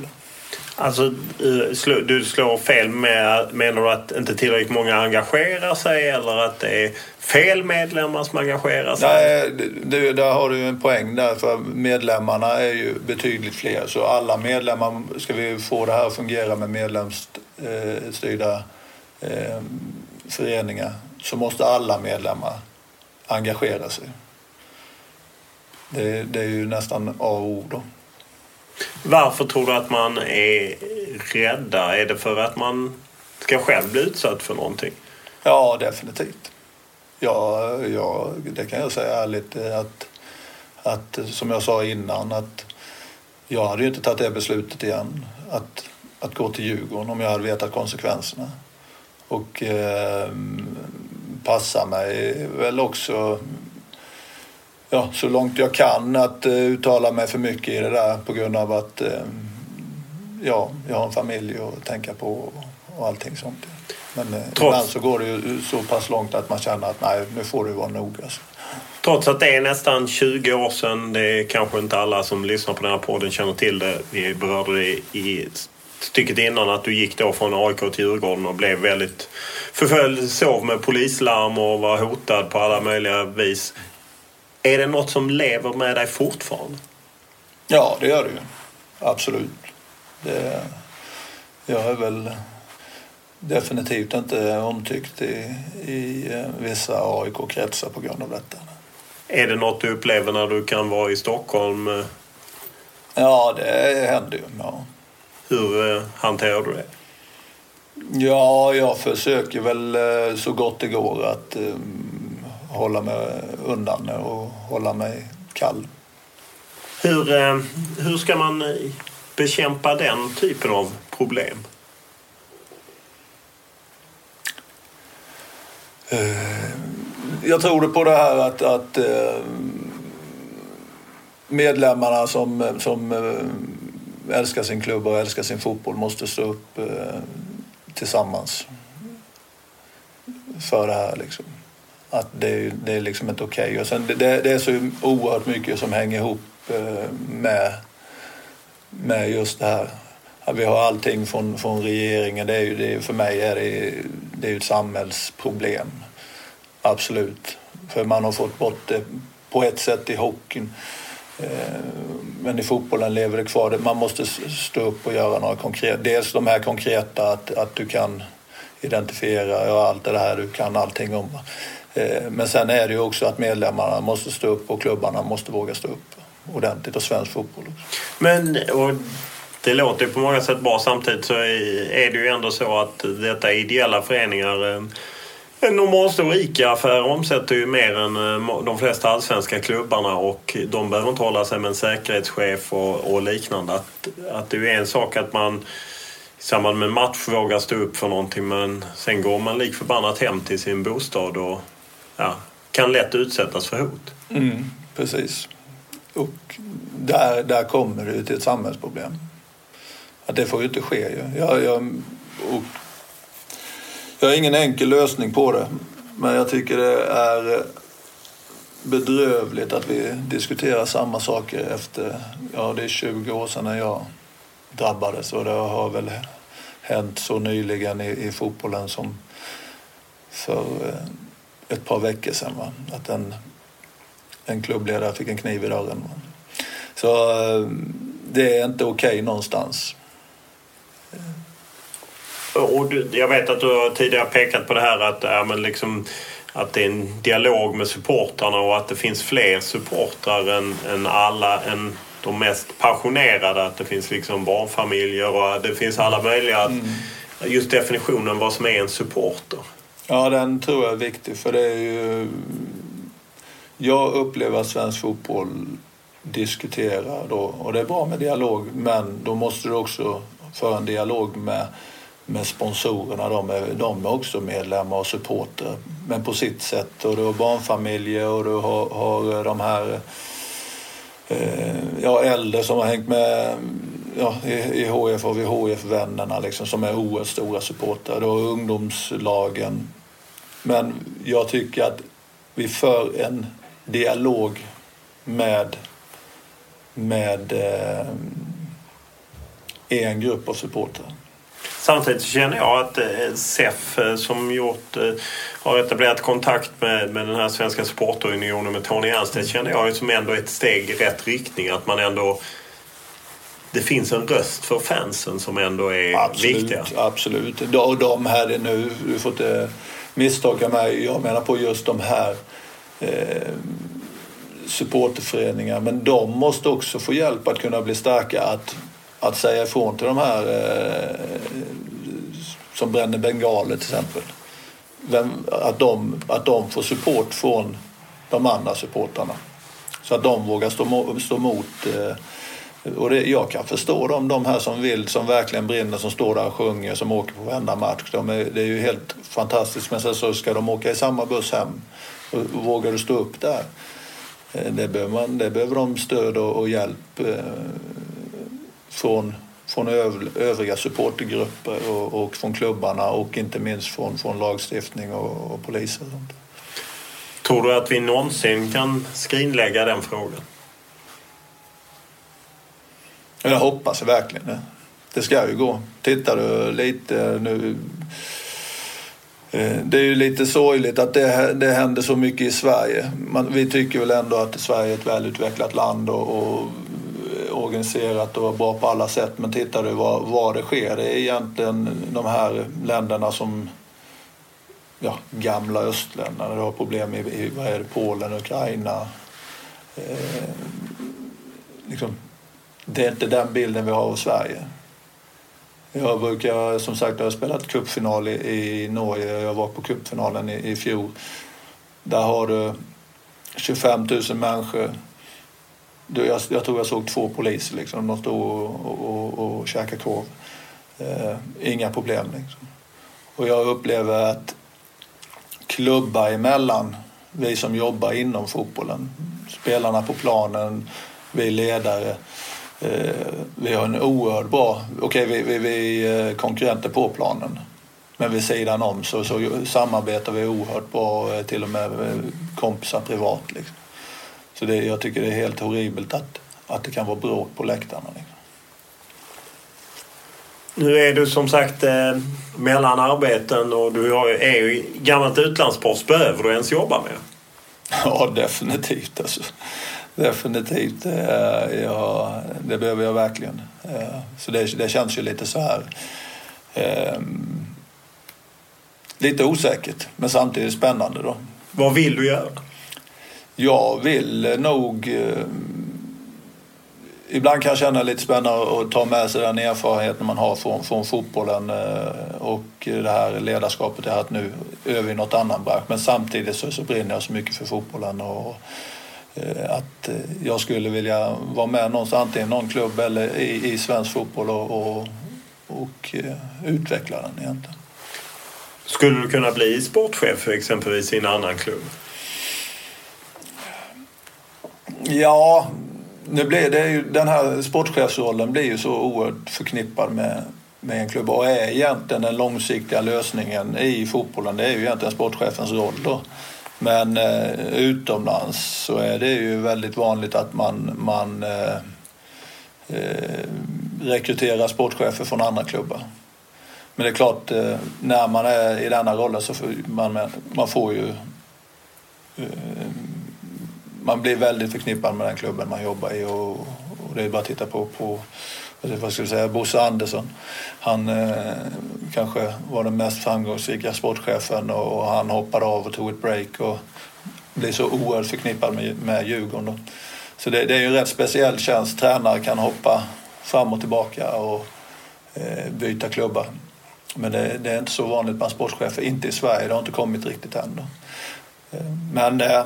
Speaker 1: Alltså, eh, du slår fel med, menar du att inte tillräckligt många engagerar sig eller att det är fel medlemmar som engagerar sig?
Speaker 2: Nej, det, där har du en poäng där för medlemmarna är ju betydligt fler. Så alla medlemmar, ska vi få det här att fungera med medlemsstyrda eh, föreningar så måste alla medlemmar engagera sig. Det, det är ju nästan A och O då.
Speaker 1: Varför tror du att man är rädda? Är det för att man ska själv bli utsatt för någonting?
Speaker 2: Ja, definitivt. Ja, ja det kan jag säga ärligt att, att som jag sa innan att jag hade ju inte tagit det beslutet igen att, att gå till Djurgården om jag hade vetat konsekvenserna. Och eh, passa mig väl också ja, så långt jag kan att uh, uttala mig för mycket i det där på grund av att uh, ja, jag har en familj att tänka på och, och allting sånt. Men uh, Trots... ibland så går det ju så pass långt att man känner att nej, nu får du vara noga. Alltså.
Speaker 1: Trots att det är nästan 20 år sedan, det är kanske inte alla som lyssnar på den här podden känner till det. Vi berörde det i stycket innan att du gick då från AIK till Djurgården och blev väldigt förföljd, sov med polislarm och var hotad på alla möjliga vis. Är det något som lever med dig fortfarande?
Speaker 2: Ja, det gör det ju. Absolut. Det, jag är väl definitivt inte omtyckt i, i eh, vissa AIK-kretsar på grund av detta.
Speaker 1: Är det något du upplever när du kan vara i Stockholm?
Speaker 2: Ja, det händer ju. Ja.
Speaker 1: Hur eh, hanterar du det?
Speaker 2: Ja, jag försöker väl eh, så gott det går att hålla mig undan och hålla mig kall.
Speaker 1: Hur, eh, hur ska man eh, bekämpa den typen av problem?
Speaker 2: Eh, jag tror på det här att, att medlemmarna som, som älskar sin klubb och älskar sin fotboll måste stå upp tillsammans för det här. Liksom. Att det, det är liksom inte okej. Okay. det, det är så oerhört mycket som hänger ihop eh, med, med just det här. Vi har allting från, från regeringen. Det är ju, det, för mig är det, det är ett samhällsproblem. Absolut. För man har fått bort det på ett sätt i hockeyn. Eh, men i fotbollen lever det kvar. Man måste stå upp och göra några konkreta. Dels de här konkreta att, att du kan identifiera och allt det här du kan allting om. Eh, men sen är det ju också att medlemmarna måste stå upp och klubbarna måste våga stå upp ordentligt och svensk fotboll.
Speaker 1: Men och det låter ju på många sätt bra. Samtidigt så är det ju ändå så att detta är ideella föreningar. Eh, en normalstor ICA-affär omsätter ju mer än eh, de flesta allsvenska klubbarna och de behöver inte hålla sig med en säkerhetschef och, och liknande. Att, att det är en sak att man i samband med match vågar stå upp för någonting men sen går man lik förbannat hem till sin bostad och ja, kan lätt utsättas för hot.
Speaker 2: Mm, precis. Och där, där kommer det till ett samhällsproblem. Att det får ju inte ske. Jag, jag, och jag har ingen enkel lösning på det. Men jag tycker det är bedrövligt att vi diskuterar samma saker efter, ja det är 20 år sedan när jag drabbades och det har väl hänt så nyligen i, i fotbollen som för eh, ett par veckor sedan. Va? Att en, en klubbledare fick en kniv i dörren. Va? Så eh, det är inte okej okay någonstans.
Speaker 1: Och du, jag vet att du har tidigare pekat på det här att, ja, men liksom, att det är en dialog med supportrarna och att det finns fler supportrar än, än alla, än de mest passionerade. Att det finns liksom barnfamiljer och det finns alla möjliga. Mm. Just definitionen vad som är en supporter.
Speaker 2: Ja, den tror jag är viktig för det är ju... Jag upplever att svensk fotboll diskuterar då och det är bra med dialog men då måste du också föra en dialog med med sponsorerna. De är, de är också medlemmar och supporter, men på sitt sätt. Och du har barnfamiljer och du har, har de här eh, ja, äldre som har hängt med ja, i, HF och VHF-vännerna liksom, som är oerhört stora supportrar. Du har ungdomslagen. Men jag tycker att vi för en dialog med, med eh, en grupp av supportrar.
Speaker 1: Samtidigt känner jag att eh, SEF eh, som gjort, eh, har etablerat kontakt med, med den här Svenska Supporterunionen med Tony Ernstedt känner jag som ändå ett steg i rätt riktning. Att man ändå det finns en röst för fansen som ändå är
Speaker 2: absolut,
Speaker 1: viktiga.
Speaker 2: Absolut. Och de här nu, du får inte misstolka mig, jag menar på just de här eh, supporterföreningar. Men de måste också få hjälp att kunna bli starka. Att att säga ifrån till de här eh, som bränner bengaler till exempel. Vem, att, de, att de får support från de andra supportrarna. Så att de vågar stå, stå emot. Eh, och det, jag kan förstå dem, de här som vill, som verkligen brinner, som står där och sjunger, som åker på varenda match. De är, det är ju helt fantastiskt. Men sen så ska de åka i samma buss hem. Och, och vågar du stå upp där? Eh, det behöver, man, det behöver de stöd och, och hjälp eh, från, från övriga supportergrupper och, och från klubbarna och inte minst från, från lagstiftning och, och polis. Och sånt.
Speaker 1: Tror du att vi någonsin kan skrinlägga den frågan?
Speaker 2: Jag hoppas verkligen det. Det ska ju gå. Tittar du lite nu eh, det är ju lite sorgligt att det, det händer så mycket i Sverige. Man, vi tycker väl ändå att Sverige är ett välutvecklat land och, och eh, organiserat och bra på alla sätt. Men tittar du var, var det sker, det är egentligen de här länderna som ja, gamla östländerna. Du har problem i, i vad är det, Polen, Ukraina. Eh, liksom, det är inte den bilden vi har av Sverige. Jag brukar, som sagt, jag har spelat cupfinal i, i Norge. Jag var på cupfinalen i, i fjol. Där har du 25 000 människor jag, jag tror jag såg två poliser liksom. De stod och, och, och, och käkade korv. Eh, inga problem liksom. Och jag upplever att klubbar emellan, vi som jobbar inom fotbollen. Spelarna på planen, vi ledare. Eh, vi har en oerhört bra, okej okay, vi, vi, vi är konkurrenter på planen. Men vid sidan om så, så samarbetar vi oerhört bra, till och med kompisar privat. Liksom. Så det, jag tycker det är helt horribelt att, att det kan vara bråk på läktarna. Liksom.
Speaker 1: Nu är du som sagt eh, mellan arbeten och du är ju gammalt utlandsproffs. Behöver du ens jobba med?
Speaker 2: Ja, definitivt. Alltså. Definitivt. Eh, ja, det behöver jag verkligen. Eh, så det, det känns ju lite så här... Eh, lite osäkert, men samtidigt spännande. Då.
Speaker 1: Vad vill du göra?
Speaker 2: Jag vill nog eh, ibland kan jag känna lite spännande att ta med sig den erfarenheten man har från, från fotbollen eh, och det här ledarskapet jag har haft nu över i något annan bransch. Men samtidigt så, så brinner jag så mycket för fotbollen och eh, att jag skulle vilja vara med någonstans, antingen någon klubb eller i, i svensk fotboll och, och, och utveckla den egentligen.
Speaker 1: Skulle du kunna bli sportchef exempelvis i en annan klubb?
Speaker 2: Ja, nu blir det ju, den här sportchefsrollen blir ju så oerhört förknippad med, med en klubb och är egentligen den långsiktiga lösningen i fotbollen. Det är ju egentligen sportchefens roll då. Men eh, utomlands så är det ju väldigt vanligt att man, man eh, eh, rekryterar sportchefer från andra klubbar. Men det är klart, eh, när man är i denna rollen så får man, man får ju eh, man blir väldigt förknippad med den klubben man jobbar i och, och det är bara att titta på, på vad ska jag säga, Bosse Andersson. Han eh, kanske var den mest framgångsrika sportchefen och, och, han hoppade av och tog ett break och blev så oerhört förknippad med, med Djurgården. Då. Så det, det, är ju en rätt speciell tjänst. Tränare kan hoppa fram och tillbaka och eh, byta klubbar. Men det, det, är inte så vanligt bland sportchefer, inte i Sverige. Det har inte kommit riktigt än. Då. Eh, men eh,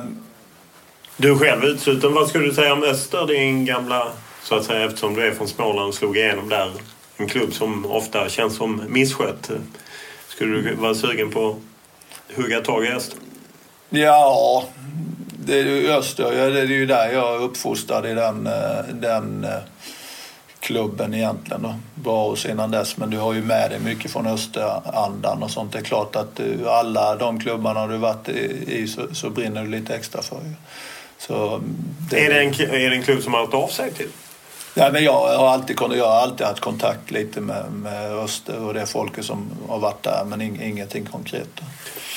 Speaker 1: du är själv utsluten. Vad skulle du säga om Öster, din gamla, så att säga, eftersom du är från Småland och slog igenom där. En klubb som ofta känns som misskött. Skulle du vara sugen på att hugga tag i Öster?
Speaker 2: Ja, det är ju Öster. Det är ju där jag är uppfostrad i den, eh, den eh, klubben egentligen. Då. Bra oss innan dess, men du har ju med dig mycket från Österandan och sånt. Det är klart att du, alla de klubbarna du varit i så, så brinner du lite extra för.
Speaker 1: Så det... Är, det en, är det en klubb som har hört av sig till?
Speaker 2: Ja, men jag, har alltid, jag har alltid haft kontakt lite med, med Öster och det folket som har varit där men ingenting konkret.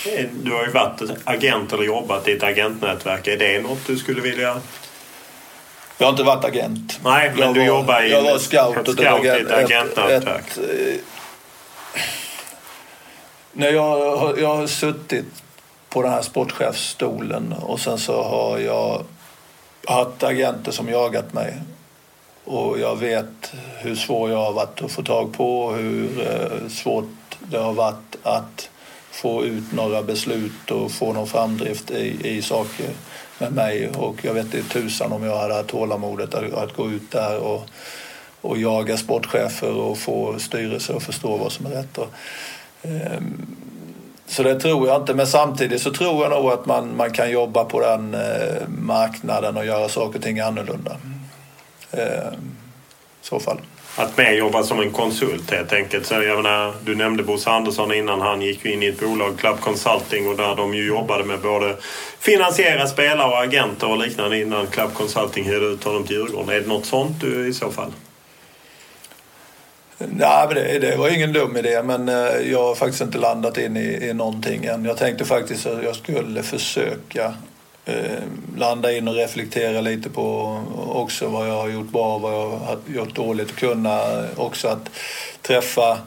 Speaker 1: Eh, du har ju varit agent eller jobbat i ett agentnätverk. Är det något du skulle vilja
Speaker 2: jag har inte varit agent.
Speaker 1: Nej, men
Speaker 2: jag
Speaker 1: du var, jobbar i
Speaker 2: jag var scout,
Speaker 1: scout i ett agentnätverk. Eh,
Speaker 2: när jag, jag har suttit på den här sportchefsstolen och sen så har jag haft agenter som jagat mig. Och jag vet hur svår jag har varit att få tag på och hur eh, svårt det har varit att få ut några beslut och få någon framdrift i, i saker med mig. Och jag vet inte tusan om jag hade haft tålamodet att, att gå ut där och, och jaga sportchefer och få styrelser att förstå vad som är rätt. Och, eh, så det tror jag inte, men samtidigt så tror jag nog att man, man kan jobba på den eh, marknaden och göra saker och ting annorlunda. Eh, I så fall.
Speaker 1: Att mer jobba som en konsult helt enkelt. Så jag menar, du nämnde Bosse Andersson innan. Han gick ju in i ett bolag, Club Consulting, och där de ju jobbade med både finansiera spelare och agenter och liknande innan Club Consulting hyrde ut honom till Djurgården. Är det något sånt du i så fall?
Speaker 2: Nej, det, det var ingen dum idé men eh, jag har faktiskt inte landat in i, i någonting än. Jag tänkte faktiskt att jag skulle försöka eh, landa in och reflektera lite på också vad jag har gjort bra och vad jag har gjort dåligt. Och kunna också att träffa,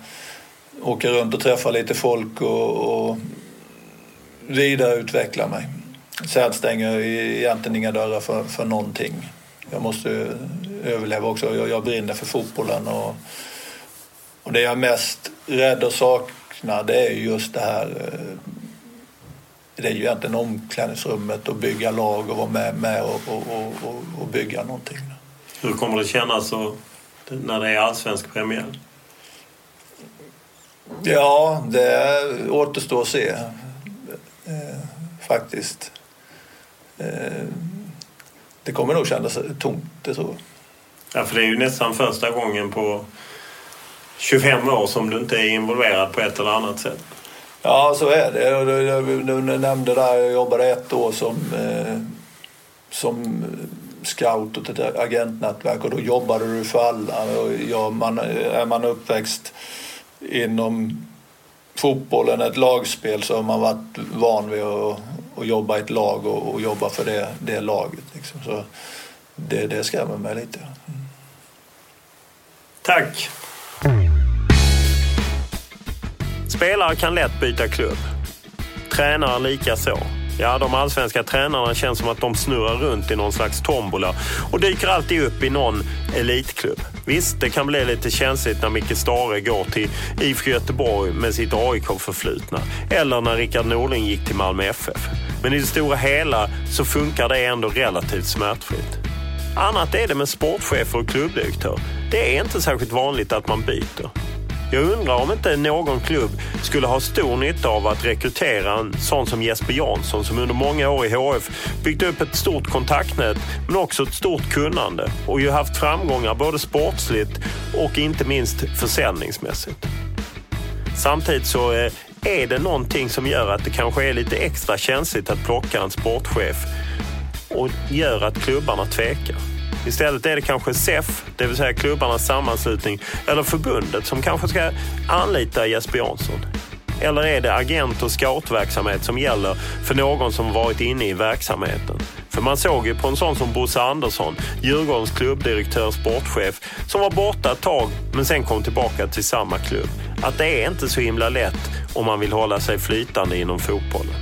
Speaker 2: åka runt och träffa lite folk och, och vidareutveckla mig. Sen stänger jag egentligen inga dörrar för, för någonting. Jag måste överleva också. Jag, jag brinner för fotbollen och och det jag är mest rädd och saknar det är just det här eh, det är ju egentligen omklädningsrummet och bygga lag och vara med, med och, och, och, och bygga någonting.
Speaker 1: Hur kommer det kännas när det är allsvensk premiär?
Speaker 2: Ja, det återstår att se. eh, faktiskt. Eh, det kommer nog kännas tomt, det tror jag.
Speaker 1: Ja, för det är ju nästan första gången på 25 år som du inte är involverad på ett eller annat sätt.
Speaker 2: Ja, så är det. Du nämnde där, jag jobbade ett år som, eh, som scout och ett agentnätverk och då jobbade du för alla. Ja, man, är man uppväxt inom fotbollen, ett lagspel, så har man varit van vid att, att jobba i ett lag och, och jobba för det, det laget. Liksom. Så det, det skrämmer mig lite. Mm.
Speaker 1: Tack! Spelare kan lätt byta klubb. Tränare lika så. Ja, de allsvenska tränarna känns som att de snurrar runt i någon slags tombola och dyker alltid upp i någon elitklubb. Visst, det kan bli lite känsligt när Micke Stare går till IFK Göteborg med sitt AIK-förflutna. Eller när Rickard Norling gick till Malmö FF. Men i det stora hela så funkar det ändå relativt smärtfritt. Annat är det med sportchefer och klubbdirektör. Det är inte särskilt vanligt att man byter. Jag undrar om inte någon klubb skulle ha stor nytta av att rekrytera en sån som Jesper Jansson som under många år i HF byggt upp ett stort kontaktnät men också ett stort kunnande och ju haft framgångar både sportsligt och inte minst försäljningsmässigt. Samtidigt så eh, är det någonting som gör att det kanske är lite extra känsligt att plocka en sportchef och gör att klubbarna tvekar. Istället är det kanske SEF, det vill säga klubbarnas sammanslutning, eller förbundet som kanske ska anlita Jesper Jansson. Eller är det agent och scoutverksamhet som gäller för någon som varit inne i verksamheten? För man såg ju på en sån som Bosse Andersson, Djurgårdens klubbdirektör, sportchef, som var borta ett tag men sen kom tillbaka till samma klubb. Att det är inte så himla lätt om man vill hålla sig flytande inom fotbollen.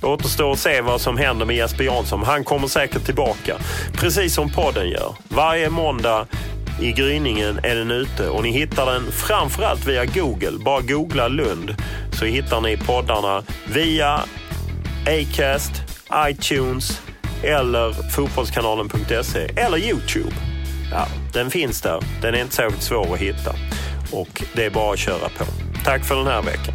Speaker 1: Det återstår att se vad som händer med Jesper Jansson. Han kommer säkert tillbaka, precis som podden gör. Varje måndag i gryningen är den ute och ni hittar den framförallt via Google. Bara googla Lund så hittar ni poddarna via Acast, iTunes eller fotbollskanalen.se eller Youtube. Ja, den finns där. Den är inte särskilt svår att hitta och det är bara att köra på. Tack för den här veckan.